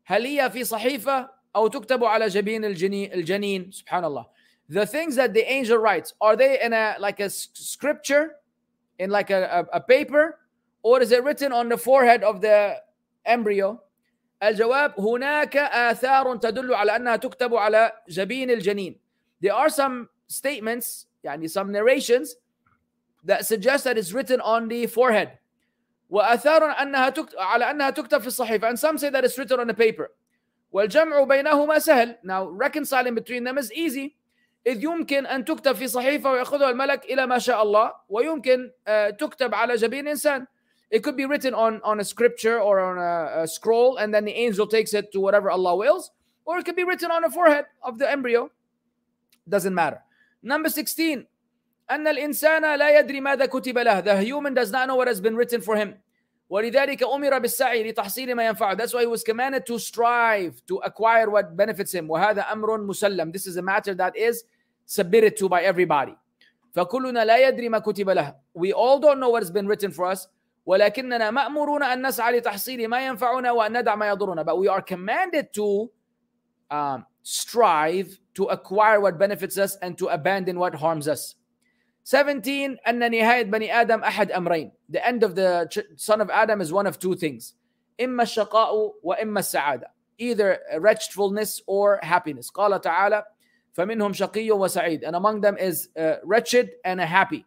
هل هي في صحيفة أو تكتب على جبين الجنين, الجنين سبحان الله the things that the angel writes are they in a like a scripture in like a, a, a paper or is it written on the forehead of the embryo الجواب هناك آثار تدل على أنها تكتب على جبين الجنين. There are some statements يعني some narrations that suggest that it's written on the forehead. وآثار أنها تكتب على أنها تكتب في الصحيفة and some say that it's written on the paper. والجمع بينهما سهل. Now reconciling between them is easy. إذ يمكن أن تكتب في صحيفة ويأخذها الملك إلى ما شاء الله ويمكن تكتب على جبين إنسان. It could be written on, on a scripture or on a, a, scroll, and then the angel takes it to whatever Allah wills, or it could be written on the forehead of the embryo. Doesn't matter. Number 16. أن الإنسان لا يدري ماذا كتب له. The human does not know what has been written for him. ولذلك أمر بالسعي لتحصيل ما ينفعه. That's why he was commanded to strive to acquire what benefits him. وهذا أمر مسلم. This is a matter that is submitted to by everybody. فكلنا لا يدري ما كتب له. We all don't know what has been written for us. ولكننا مأمورون أن نسعى لتحصيل ما ينفعنا وأن ندع ما يضرنا but we are commanded to um, strive to acquire what benefits us and to abandon what harms us 17 أن نهاية بني آدم أحد أمرين the end of the son of Adam is one of two things إما الشقاء وإما السعادة either wretchedness or happiness قال تعالى فمنهم شقي وسعيد and among them is uh, wretched and happy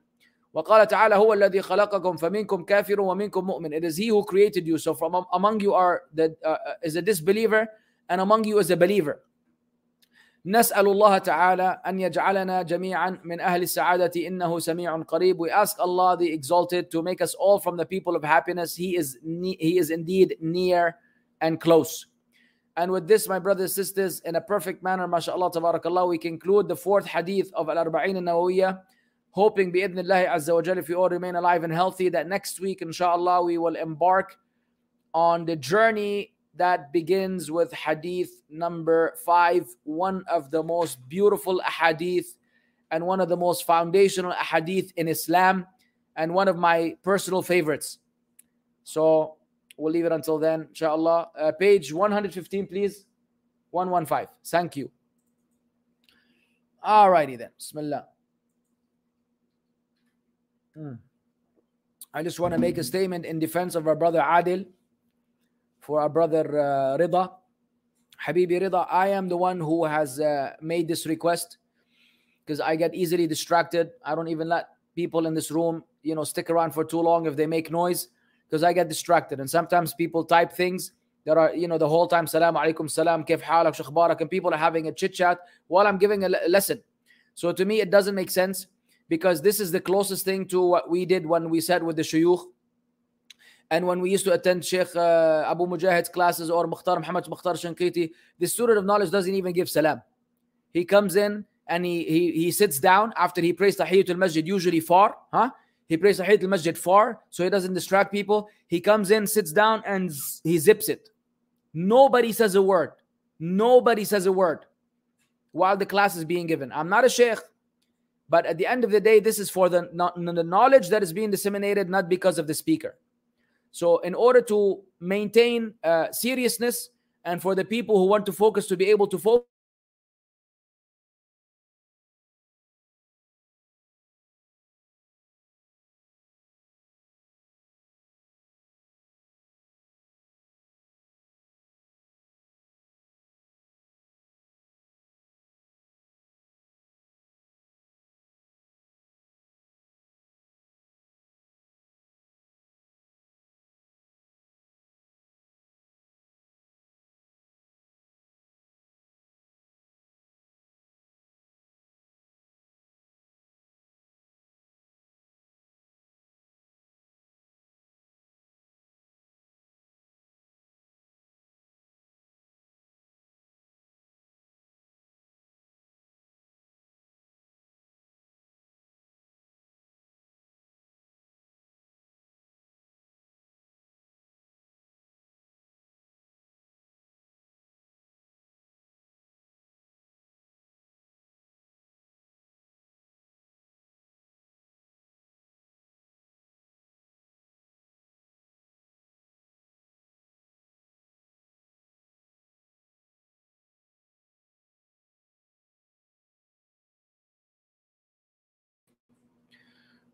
وقال تعالى هو الذي خلقكم فمنكم كافر ومنكم مؤمن it is he who created you so from among you are the uh, is a disbeliever and among you is a believer نسأل الله تعالى أن يجعلنا جميعا من أهل السعادة إنه سميع قريب we ask Allah the exalted to make us all from the people of happiness he is he is indeed near and close and with this my brothers and sisters in a perfect manner mashallah tabarakallah we conclude the fourth hadith of al-arba'in al-nawawiyah hoping bi'idhnillah azza wa jal if we all remain alive and healthy that next week inshallah we will embark on the journey that begins with hadith number five one of the most beautiful hadith and one of the most foundational hadith in islam and one of my personal favorites. So we'll leave it until then inshallah. Uh, page 115 please. 115 thank you. All righty then. Bismillah Hmm. I just want to make a statement in defense of our brother Adil, for our brother uh, Rida. Habibi Rida, I am the one who has uh, made this request because I get easily distracted. I don't even let people in this room, you know, stick around for too long if they make noise because I get distracted. And sometimes people type things that are, you know, the whole time, salam alaikum salam, kif halak, shakhbarak, and people are having a chit chat while I'm giving a lesson. So to me, it doesn't make sense because this is the closest thing to what we did when we said with the shuyukh. And when we used to attend Sheikh uh, Abu Mujahid's classes or Mukhtar Muhammad Mukhtar Shankiti, the student of knowledge doesn't even give salam. He comes in and he, he, he sits down after he prays Tahiyatul Masjid, usually far, huh? He prays Tahiyatul Masjid far so he doesn't distract people. He comes in, sits down, and he zips it. Nobody says a word. Nobody says a word while the class is being given. I'm not a sheikh, but at the end of the day, this is for the, the knowledge that is being disseminated, not because of the speaker. So, in order to maintain uh, seriousness and for the people who want to focus to be able to focus,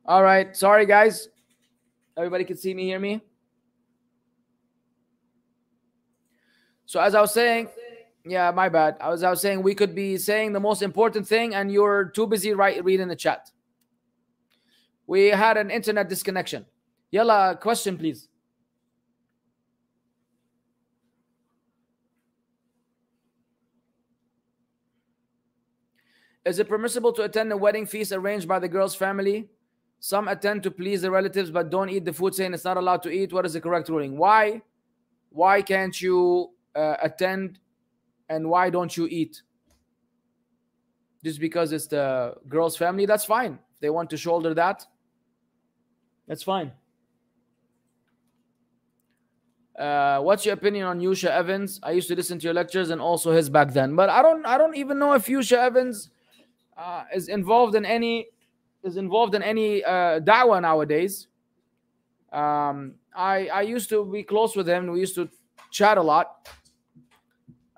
All right. Sorry, guys. Everybody can see me, hear me? So as I was saying, yeah, my bad. I was I was saying we could be saying the most important thing, and you're too busy right reading the chat. We had an internet disconnection. Yalla, question, please. Is it permissible to attend a wedding feast arranged by the girl's family? Some attend to please the relatives but don't eat the food, saying it's not allowed to eat. What is the correct ruling? Why? Why can't you uh, attend and why don't you eat? Just because it's the girl's family, that's fine. They want to shoulder that, that's fine. Uh, what's your opinion on Yusha Evans? I used to listen to your lectures and also his back then, but I don't. I don't even know if Yusha Evans uh, is involved in any is involved in any uh, da'wah nowadays. Um, I I used to be close with him. We used to chat a lot.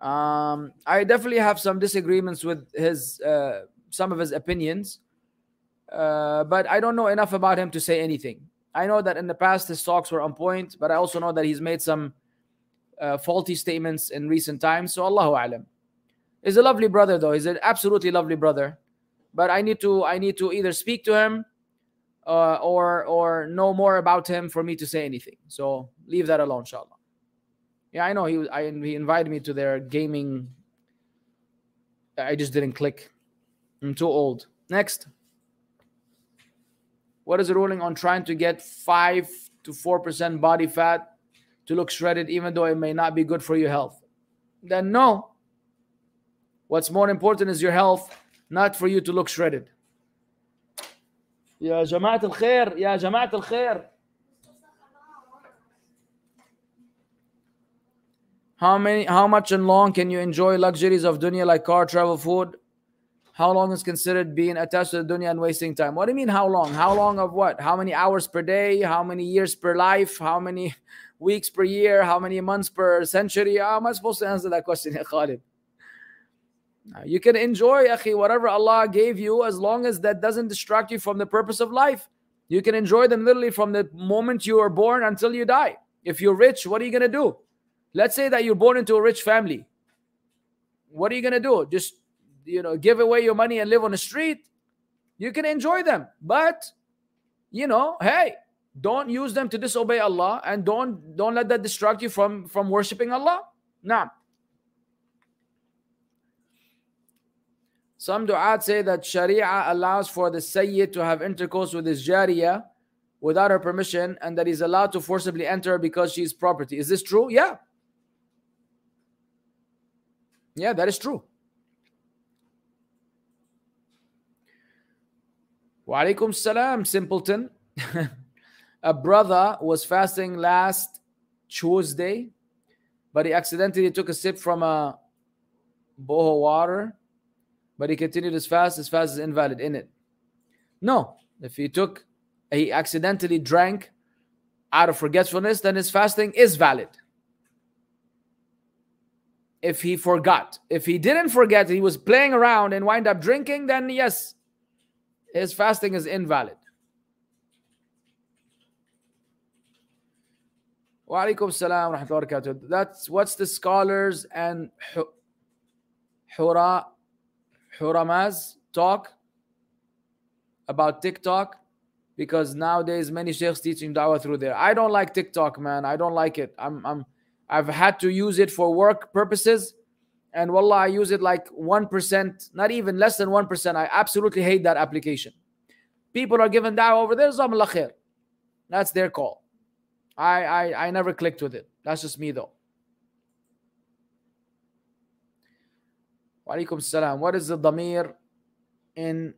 Um, I definitely have some disagreements with his uh, some of his opinions, uh, but I don't know enough about him to say anything. I know that in the past his talks were on point, but I also know that he's made some uh, faulty statements in recent times. So Allahu alam. He's a lovely brother, though. He's an absolutely lovely brother but I need to I need to either speak to him uh, or or know more about him for me to say anything. So leave that alone, inshallah. Yeah, I know he was, I he invited me to their gaming. I just didn't click. I'm too old. Next. What is the ruling on trying to get five to four percent body fat to look shredded, even though it may not be good for your health? Then no. What's more important is your health not for you to look shredded. يا جماعة الخير يا جماعة الخير How many how much and long can you enjoy luxuries of dunya like car, travel, food? How long is considered being attached to the dunya and wasting time? What do you mean how long? How long of what? How many hours per day? How many years per life? How many (laughs) weeks per year? How many months per century? How am I supposed to answer that question, (laughs) Khalid? Uh, you can enjoy, akhi, whatever Allah gave you as long as that doesn't distract you from the purpose of life. You can enjoy them literally from the moment you are born until you die. If you're rich, what are you going to do? Let's say that you're born into a rich family. what are you gonna do? Just you know, give away your money and live on the street? You can enjoy them, but you know, hey, don't use them to disobey Allah and don't don't let that distract you from from worshiping Allah. Now, some du'at say that Sharia allows for the Sayyid to have intercourse with his Jariya without her permission and that he's allowed to forcibly enter because she's property. Is this true? Yeah. Yeah, that is true. Wa alaikum salam, simpleton. (laughs) a brother was fasting last Tuesday, but he accidentally took a sip from a boho water, but he continued his fast. His fast is invalid in it. No, if he took, he accidentally drank out of forgetfulness, then his fasting is valid. If he forgot, if he didn't forget, he was playing around and wind up drinking, then yes, his fasting is invalid. Wa alaikum salam wa barakatuh. That's what's the scholars and Hura Huramaz talk about TikTok because nowadays many sheikhs teaching dawah through there. I don't like TikTok, man. I don't like it. I'm I'm I've had to use it for work purposes. And wallah, I use it like 1%, not even less than 1%. I absolutely hate that application. People are giving da'wah over there, khair. That's their call. I, I I never clicked with it. That's just me though. Walaikum salam. What is the damir in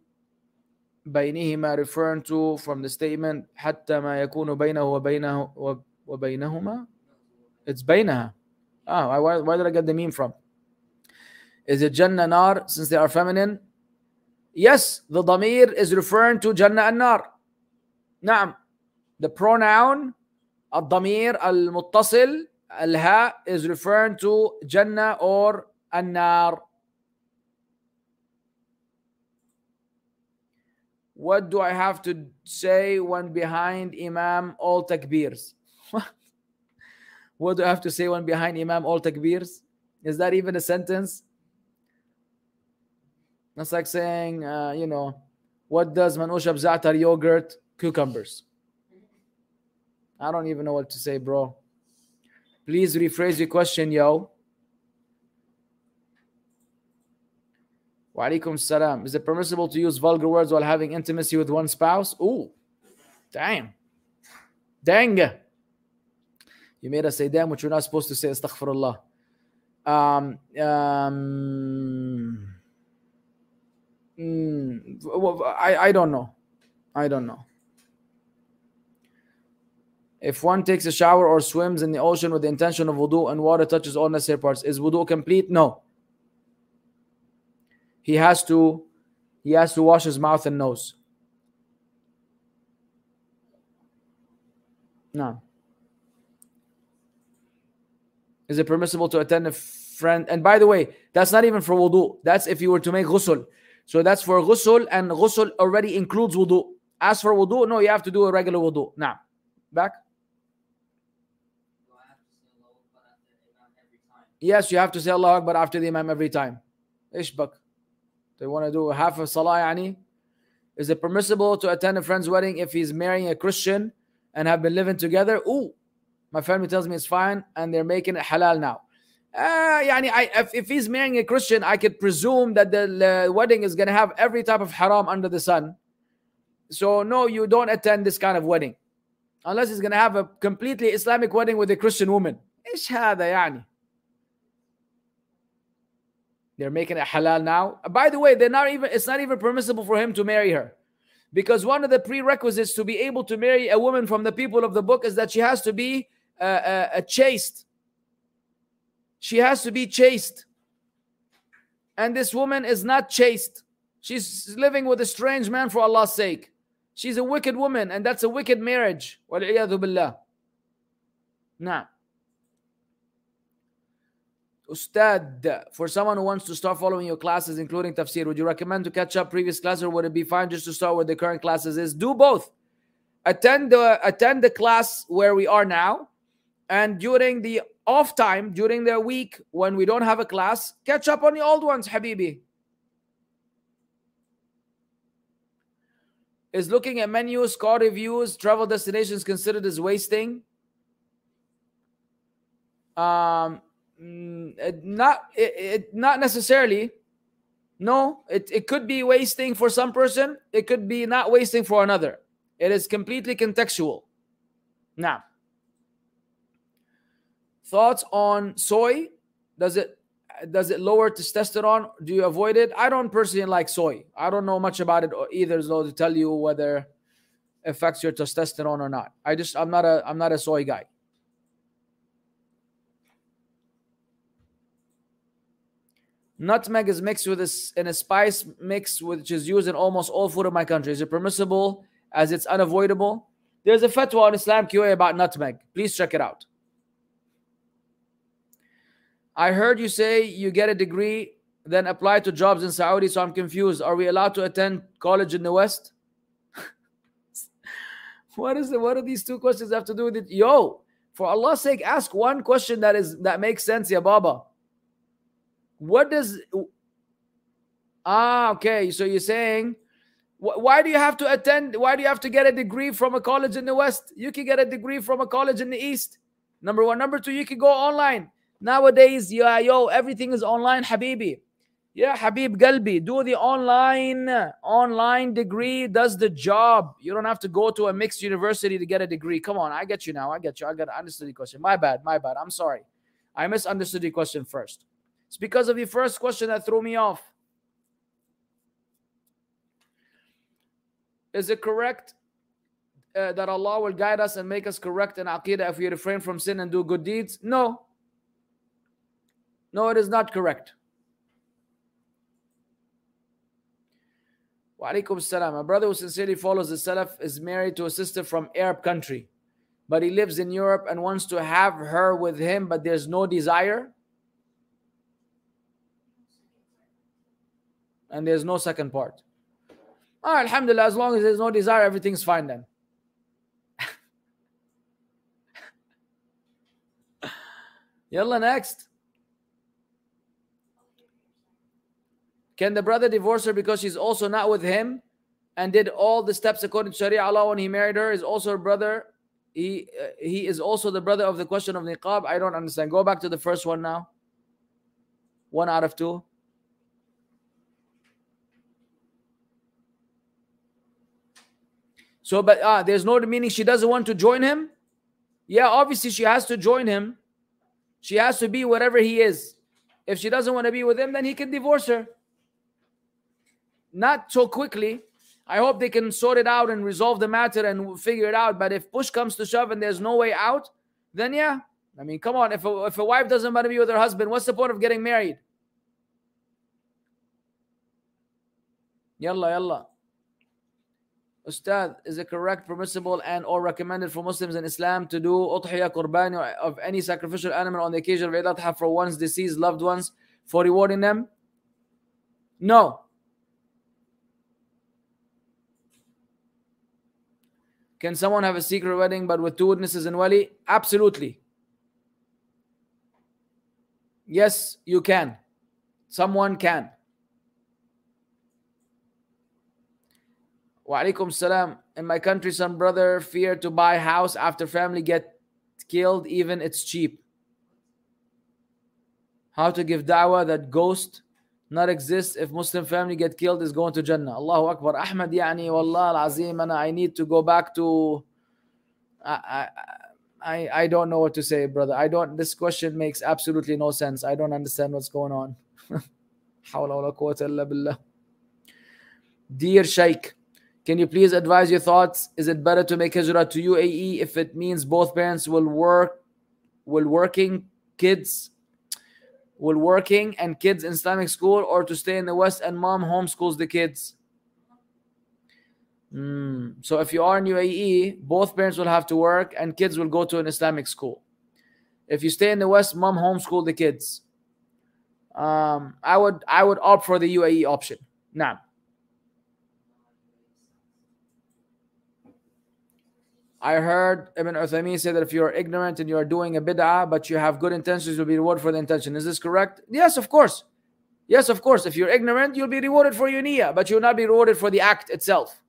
بينهما referring to from the statement حتى ما يكون بينه وبينه وبينهما it's بينها ah why, why did I get the meme from is it Jannah Nar since they are feminine yes the damir is referring to Jannah and Nar نعم the pronoun الضمير المتصل الهاء is referring to Jannah or النار What do I have to say when behind Imam all takbirs? (laughs) what do I have to say when behind Imam all takbirs? Is that even a sentence? That's like saying, uh, you know, what does manushab za'atar yogurt? Cucumbers. I don't even know what to say, bro. Please rephrase your question, yo. Wa alaikum salam. Is it permissible to use vulgar words while having intimacy with one spouse? Ooh, damn. Dang. You made us say damn, which we're not supposed to say. Astaghfirullah. Um, um, mm, I, I don't know. I don't know. If one takes a shower or swims in the ocean with the intention of wudu and water touches all necessary parts, is wudu complete? No. He has to he has to wash his mouth and nose. No. Is it permissible to attend a friend? And by the way, that's not even for wudu. That's if you were to make ghusl. So that's for ghusl, and ghusl already includes wudu. As for wudu, no, you have to do a regular wudu. Now, back. Yes, you have to say Allah Akbar after the Imam every time. Ishbak They want to do half of Salah yani. Is it permissible to attend a friend's wedding if he's marrying a Christian and have been living together? Ooh, my family tells me it's fine and they're making it halal now. Uh, yani I, if, if he's marrying a Christian, I could presume that the, the wedding is going to have every type of haram under the sun. So, no, you don't attend this kind of wedding unless he's going to have a completely Islamic wedding with a Christian woman. إيش هذا يعني؟ They're making it halal now. By the way, they're not even it's not even permissible for him to marry her. Because one of the prerequisites to be able to marry a woman from the people of the book is that she has to be uh, uh, a chaste. She has to be chaste. And this woman is not chaste. She's living with a strange man for Allah's sake. She's a wicked woman, and that's a wicked marriage. Nah. Ustad, for someone who wants to start following your classes, including tafsir, would you recommend to catch up previous classes or would it be fine just to start where the current classes is? Do both. Attend the attend the class where we are now, and during the off time during the week when we don't have a class, catch up on the old ones, Habibi. Is looking at menus, car reviews, travel destinations considered as wasting? Um, mm, not it, it, not necessarily. No, it, it could be wasting for some person. It could be not wasting for another. It is completely contextual. Now, thoughts on soy? Does it does it lower testosterone? Do you avoid it? I don't personally like soy. I don't know much about it either, though, to tell you whether affects your testosterone or not. I just I'm not a I'm not a soy guy. Nutmeg is mixed with a, in a spice mix which is used in almost all food in my country. Is it permissible as it's unavoidable? There's a fatwa on Islam QA about nutmeg. Please check it out. I heard you say you get a degree, then apply to jobs in Saudi, so I'm confused. Are we allowed to attend college in the West? (laughs) what is it? What do these two questions have to do with it? Yo, for Allah's sake, ask one question that is that makes sense, ya Baba. What does ah okay? So you're saying why do you have to attend? Why do you have to get a degree from a college in the West? You can get a degree from a college in the East. Number one. Number two, you can go online. Nowadays, yeah, yo, everything is online, Habibi. Yeah, Habib Galbi, do the online online degree does the job. You don't have to go to a mixed university to get a degree. Come on, I get you now. I get you. I got understood the question. My bad, my bad. I'm sorry. I misunderstood the question first. It's because of the first question that threw me off. Is it correct uh, that Allah will guide us and make us correct in Aqidah if we refrain from sin and do good deeds? No. No, it is not correct. Wa alaikum salam. A brother who sincerely follows the Salaf is married to a sister from Arab country, but he lives in Europe and wants to have her with him, but there's no desire. And there's no second part. Oh, Alhamdulillah, as long as there's no desire, everything's fine then. (laughs) Yalla, next. Can the brother divorce her because she's also not with him and did all the steps according to Sharia Allah when he married her? Is also her brother. He uh, he is also the brother of the question of niqab. I don't understand. Go back to the first one now. One out of two. So, but ah, there's no meaning she doesn't want to join him. Yeah, obviously she has to join him. She has to be whatever he is. If she doesn't want to be with him, then he can divorce her. Not so quickly. I hope they can sort it out and resolve the matter and figure it out. But if push comes to shove and there's no way out, then yeah. I mean, come on. If a, if a wife doesn't want to be with her husband, what's the point of getting married? Yalla, yalla. Ustad, is it correct, permissible, and or recommended for Muslims in Islam to do udhiyah qurban of any sacrificial animal on the occasion of Eid al-Adha for one's deceased loved ones for rewarding them? No. Can someone have a secret wedding but with two witnesses and wali? Absolutely. Yes, you can. Someone can. Wa alaikum salam. In my country, some brother fear to buy house after family get killed, even it's cheap. How to give da'wah that ghost not exist if Muslim family get killed is going to Jannah. Allahu Akbar. Ahmad yani wallah al-azim I need to go back to I, I I don't know what to say, brother. I don't this question makes absolutely no sense. I don't understand what's going on. (laughs) Dear Sheikh, can you please advise your thoughts? Is it better to make hijrah to UAE if it means both parents will work, will working kids, will working and kids in Islamic school, or to stay in the West and mom homeschools the kids? Mm. So if you are in UAE, both parents will have to work and kids will go to an Islamic school. If you stay in the West, mom homeschool the kids. Um, I would I would opt for the UAE option. Now. I heard Ibn Uthaymeen say that if you are ignorant and you are doing a bid'ah, but you have good intentions, you'll be rewarded for the intention. Is this correct? Yes, of course. Yes, of course. If you're ignorant, you'll be rewarded for your niyyah, but you'll not be rewarded for the act itself.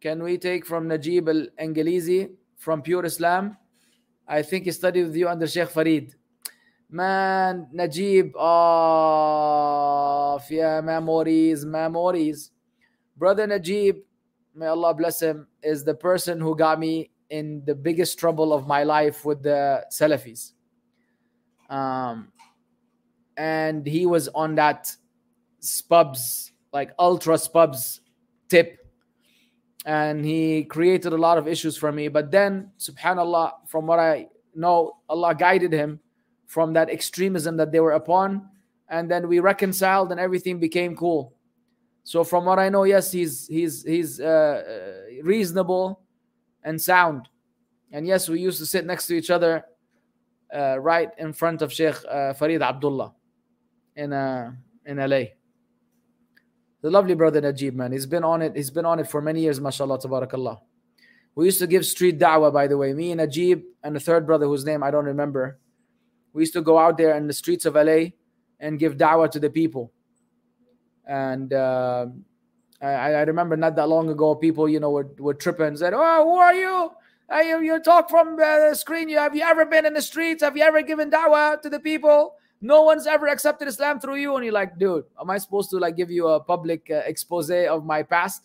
Can we take from Najib al Angelizi from Pure Islam? I think he studied with you under Sheikh Farid. Man, Najib, oh, yeah, memories, memories. Brother Najib, may Allah bless him, is the person who got me in the biggest trouble of my life with the Salafis. Um, and he was on that spubs, like ultra spubs tip. And he created a lot of issues for me. But then, subhanAllah, from what I know, Allah guided him from that extremism that they were upon. And then we reconciled and everything became cool. So from what I know, yes, he's he's he's uh, uh, reasonable and sound. And yes, we used to sit next to each other uh, right in front of Sheikh uh, Farid Abdullah in uh, in LA. The lovely brother Najib, man. He's been on it. He's been on it for many years, mashallah, tabarakallah. We used to give street da'wah, by the way. Me and Najib and a third brother whose name I don't remember. We used to go out there in the streets of LA and give da'wah to the people. And uh, I, I, remember not that long ago, people, you know, were, were tripping and said, Oh, who are you? You, you talk from the screen. You have you ever been in the streets? Have you ever given da'wah to the people? No one's ever accepted Islam through you. And you're like, dude, am I supposed to like give you a public uh, expose of my past?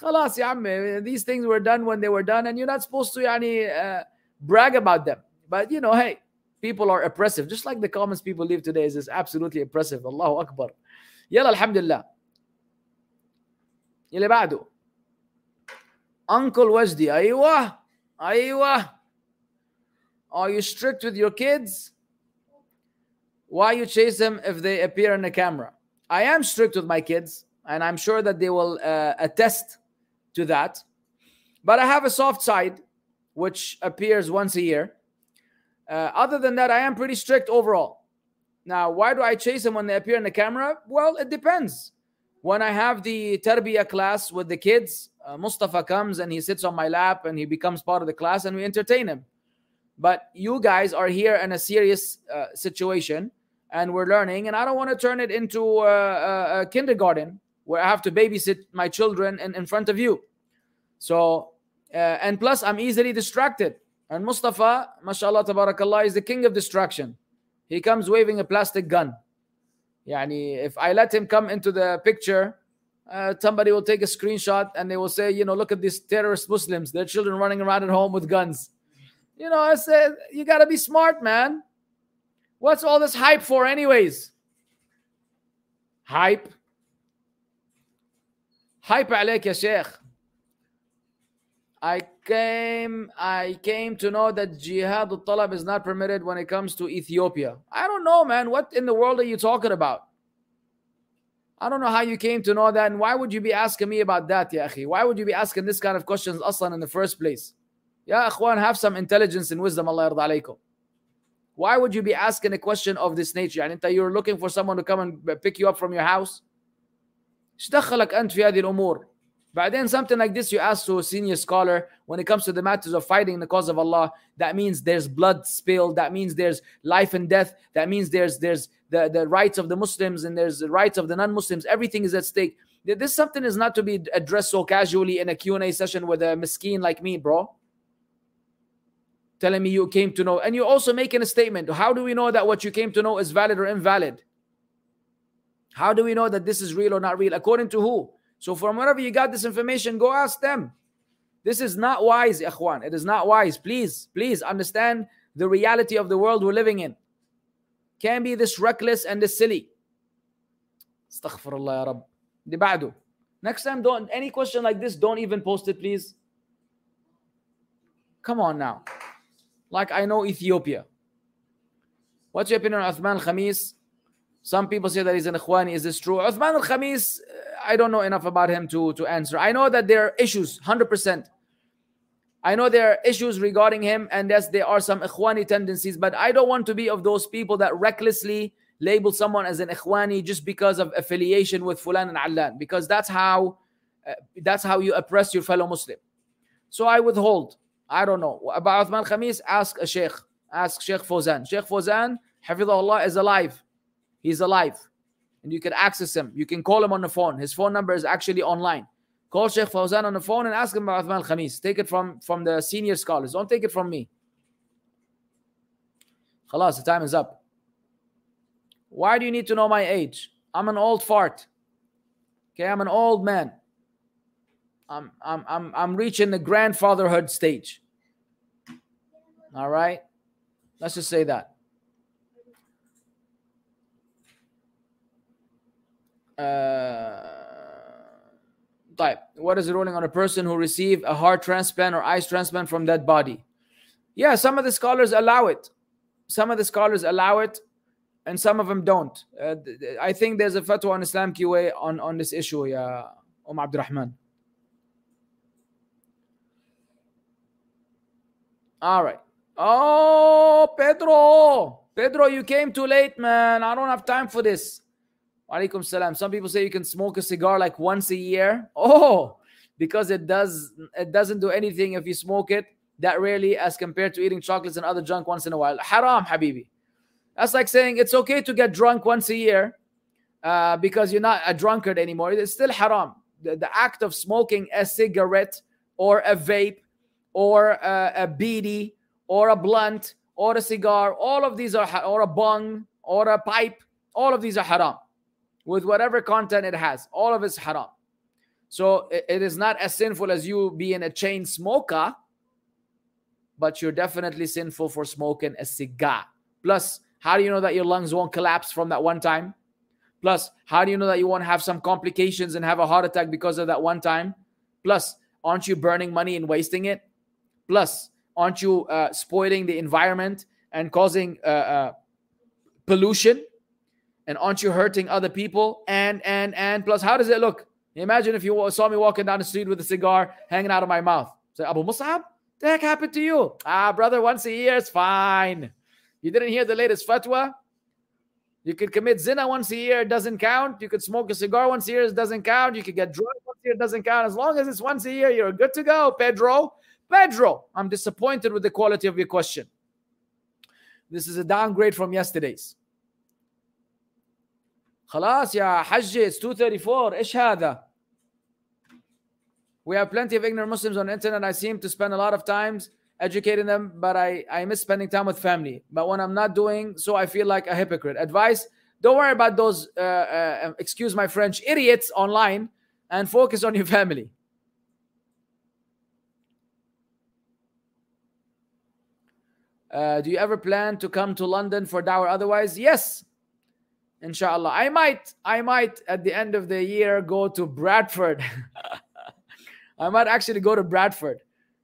Khalas, these things were done when they were done, and you're not supposed to yani, uh, brag about them. But you know, hey, people are oppressive. Just like the comments people leave today is, is absolutely oppressive. Allahu Akbar. يلا الحمد لله اللي بعده Uncle Wajdi أيوه أيوه Are you strict with your kids? Why you chase them if they appear in the camera? I am strict with my kids, and I'm sure that they will uh, attest to that. But I have a soft side, which appears once a year. Uh, other than that, I am pretty strict overall. Now, why do I chase them when they appear in the camera? Well, it depends. When I have the tarbiyah class with the kids, uh, Mustafa comes and he sits on my lap and he becomes part of the class and we entertain him. But you guys are here in a serious uh, situation and we're learning, and I don't want to turn it into a, a, a kindergarten where I have to babysit my children in, in front of you. So, uh, and plus, I'm easily distracted. And Mustafa, mashallah, tabarakallah, is the king of distraction He comes waving a plastic gun. Yani, if I let him come into the picture, uh, somebody will take a screenshot and they will say, you know, look at these terrorist Muslims, their children running around at home with guns. You know, I said, you got to be smart, man. What's all this hype for, anyways? Hype. Hype عليك يا شيخ. I came I came to know that jihad al-talab is not permitted when it comes to Ethiopia. I don't know, man. What in the world are you talking about? I don't know how you came to know that, and why would you be asking me about that, ya akhi? Why would you be asking this kind of questions aslan in the first place? Ya akhwan, have some intelligence and wisdom, Allah yarda alaykum. Why would you be asking a question of this nature? يعني انت you're looking for someone to come and pick you up from your house? ايش دخلك انت في هذه But then something like this you ask to a senior scholar when it comes to the matters of fighting the cause of Allah, that means there's blood spilled, that means there's life and death, that means there's there's the, the rights of the Muslims and there's the rights of the non-Muslims, everything is at stake. This something is not to be addressed so casually in a Q&A session with a miskeen like me, bro. Telling me you came to know. And you're also making a statement. How do we know that what you came to know is valid or invalid? How do we know that this is real or not real? According to who? So from wherever you got this information, go ask them. This is not wise, ikhwan. It is not wise. Please, please understand the reality of the world we're living in. Can't be this reckless and this silly. Astaghfirullah ya Rab. Di Next time, don't any question like this, don't even post it, please. Come on now. Like I know Ethiopia. What's your opinion on Uthman Khamis? Some people say that he's an Ikhwani. Is this true? Uthman al Khamis, I don't know enough about him to, to answer. I know that there are issues, 100%. I know there are issues regarding him, and yes, there are some Ikhwani tendencies, but I don't want to be of those people that recklessly label someone as an Ikhwani just because of affiliation with Fulan and Allan, because that's how uh, that's how you oppress your fellow Muslim. So I withhold. I don't know. About Uthman Khamis, ask a sheikh. Ask Sheikh Fawzan. Sheikh Fawzan, Hafidahullah, is alive. He's alive. And you can access him. You can call him on the phone. His phone number is actually online. Call Sheikh Fawzan on the phone and ask him about Uthman Khamis. Take it from, from the senior scholars. Don't take it from me. Khalas, the time is up. Why do you need to know my age? I'm an old fart. Okay, I'm an old man. I'm I'm I'm I'm reaching the grandfatherhood stage. All right? Let's just say that. Uh, type. What is the ruling on a person who received a heart transplant or eyes transplant from that body? Yeah, some of the scholars allow it. Some of the scholars allow it, and some of them don't. Uh, I think there's a fatwa on Islam QA on, on this issue, yeah, Umm Abdurrahman. All right. Oh, Pedro. Pedro, you came too late, man. I don't have time for this. Alaikum salam. Some people say you can smoke a cigar like once a year. Oh, because it does it doesn't do anything if you smoke it that rarely as compared to eating chocolates and other junk once in a while. Haram, habibi. That's like saying it's okay to get drunk once a year uh, because you're not a drunkard anymore. It's still haram. The, the act of smoking a cigarette or a vape or a, a bidi or a blunt or a cigar, all of these are, or a bung or a pipe, all of these are haram with whatever content it has. All of it's haram. So it, is not as sinful as you being a chain smoker, but you're definitely sinful for smoking a cigar. Plus, how do you know that your lungs won't collapse from that one time? Plus, how do you know that you won't have some complications and have a heart attack because of that one time? Plus, aren't you burning money and wasting it? Plus, aren't you uh, spoiling the environment and causing uh, uh, pollution? And aren't you hurting other people? And and and plus, how does it look? Imagine if you saw me walking down the street with a cigar hanging out of my mouth. Say, Abu Mussab, the heck happened to you? Ah, brother, once a year is fine. You didn't hear the latest fatwa? You could commit zina once a year, it doesn't count. You could smoke a cigar once a year, it doesn't count. You could get drunk once a year, it doesn't count. As long as it's once a year, you're good to go, Pedro. Pedro, I'm disappointed with the quality of your question. This is a downgrade from yesterday's. خلاص يا حجي it's 234 ايش هذا we have plenty of ignorant Muslims on the internet. I seem to spend a lot of times educating them, but I, I miss spending time with family. But when I'm not doing so, I feel like a hypocrite. Advice don't worry about those, uh, uh, excuse my French, idiots online and focus on your family. Uh, do you ever plan to come to London for dawah otherwise? Yes, inshallah. I might, I might at the end of the year go to Bradford. (laughs) I might actually go to Bradford,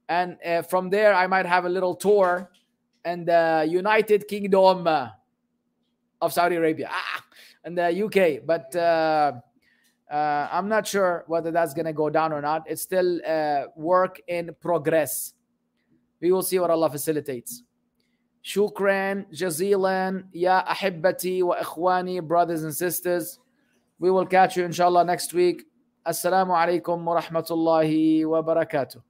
and uh, from there I might have a little tour and the United Kingdom uh, of Saudi Arabia ah, and the UK. But uh, uh, I'm not sure whether that's gonna go down or not. It's still uh, work in progress. We will see what Allah facilitates. Shukran jazilan ya ahibati wa ikhwani, brothers and sisters. We will catch you inshallah next week. Assalamu alaikum wa rahmatullahi wa barakatuh.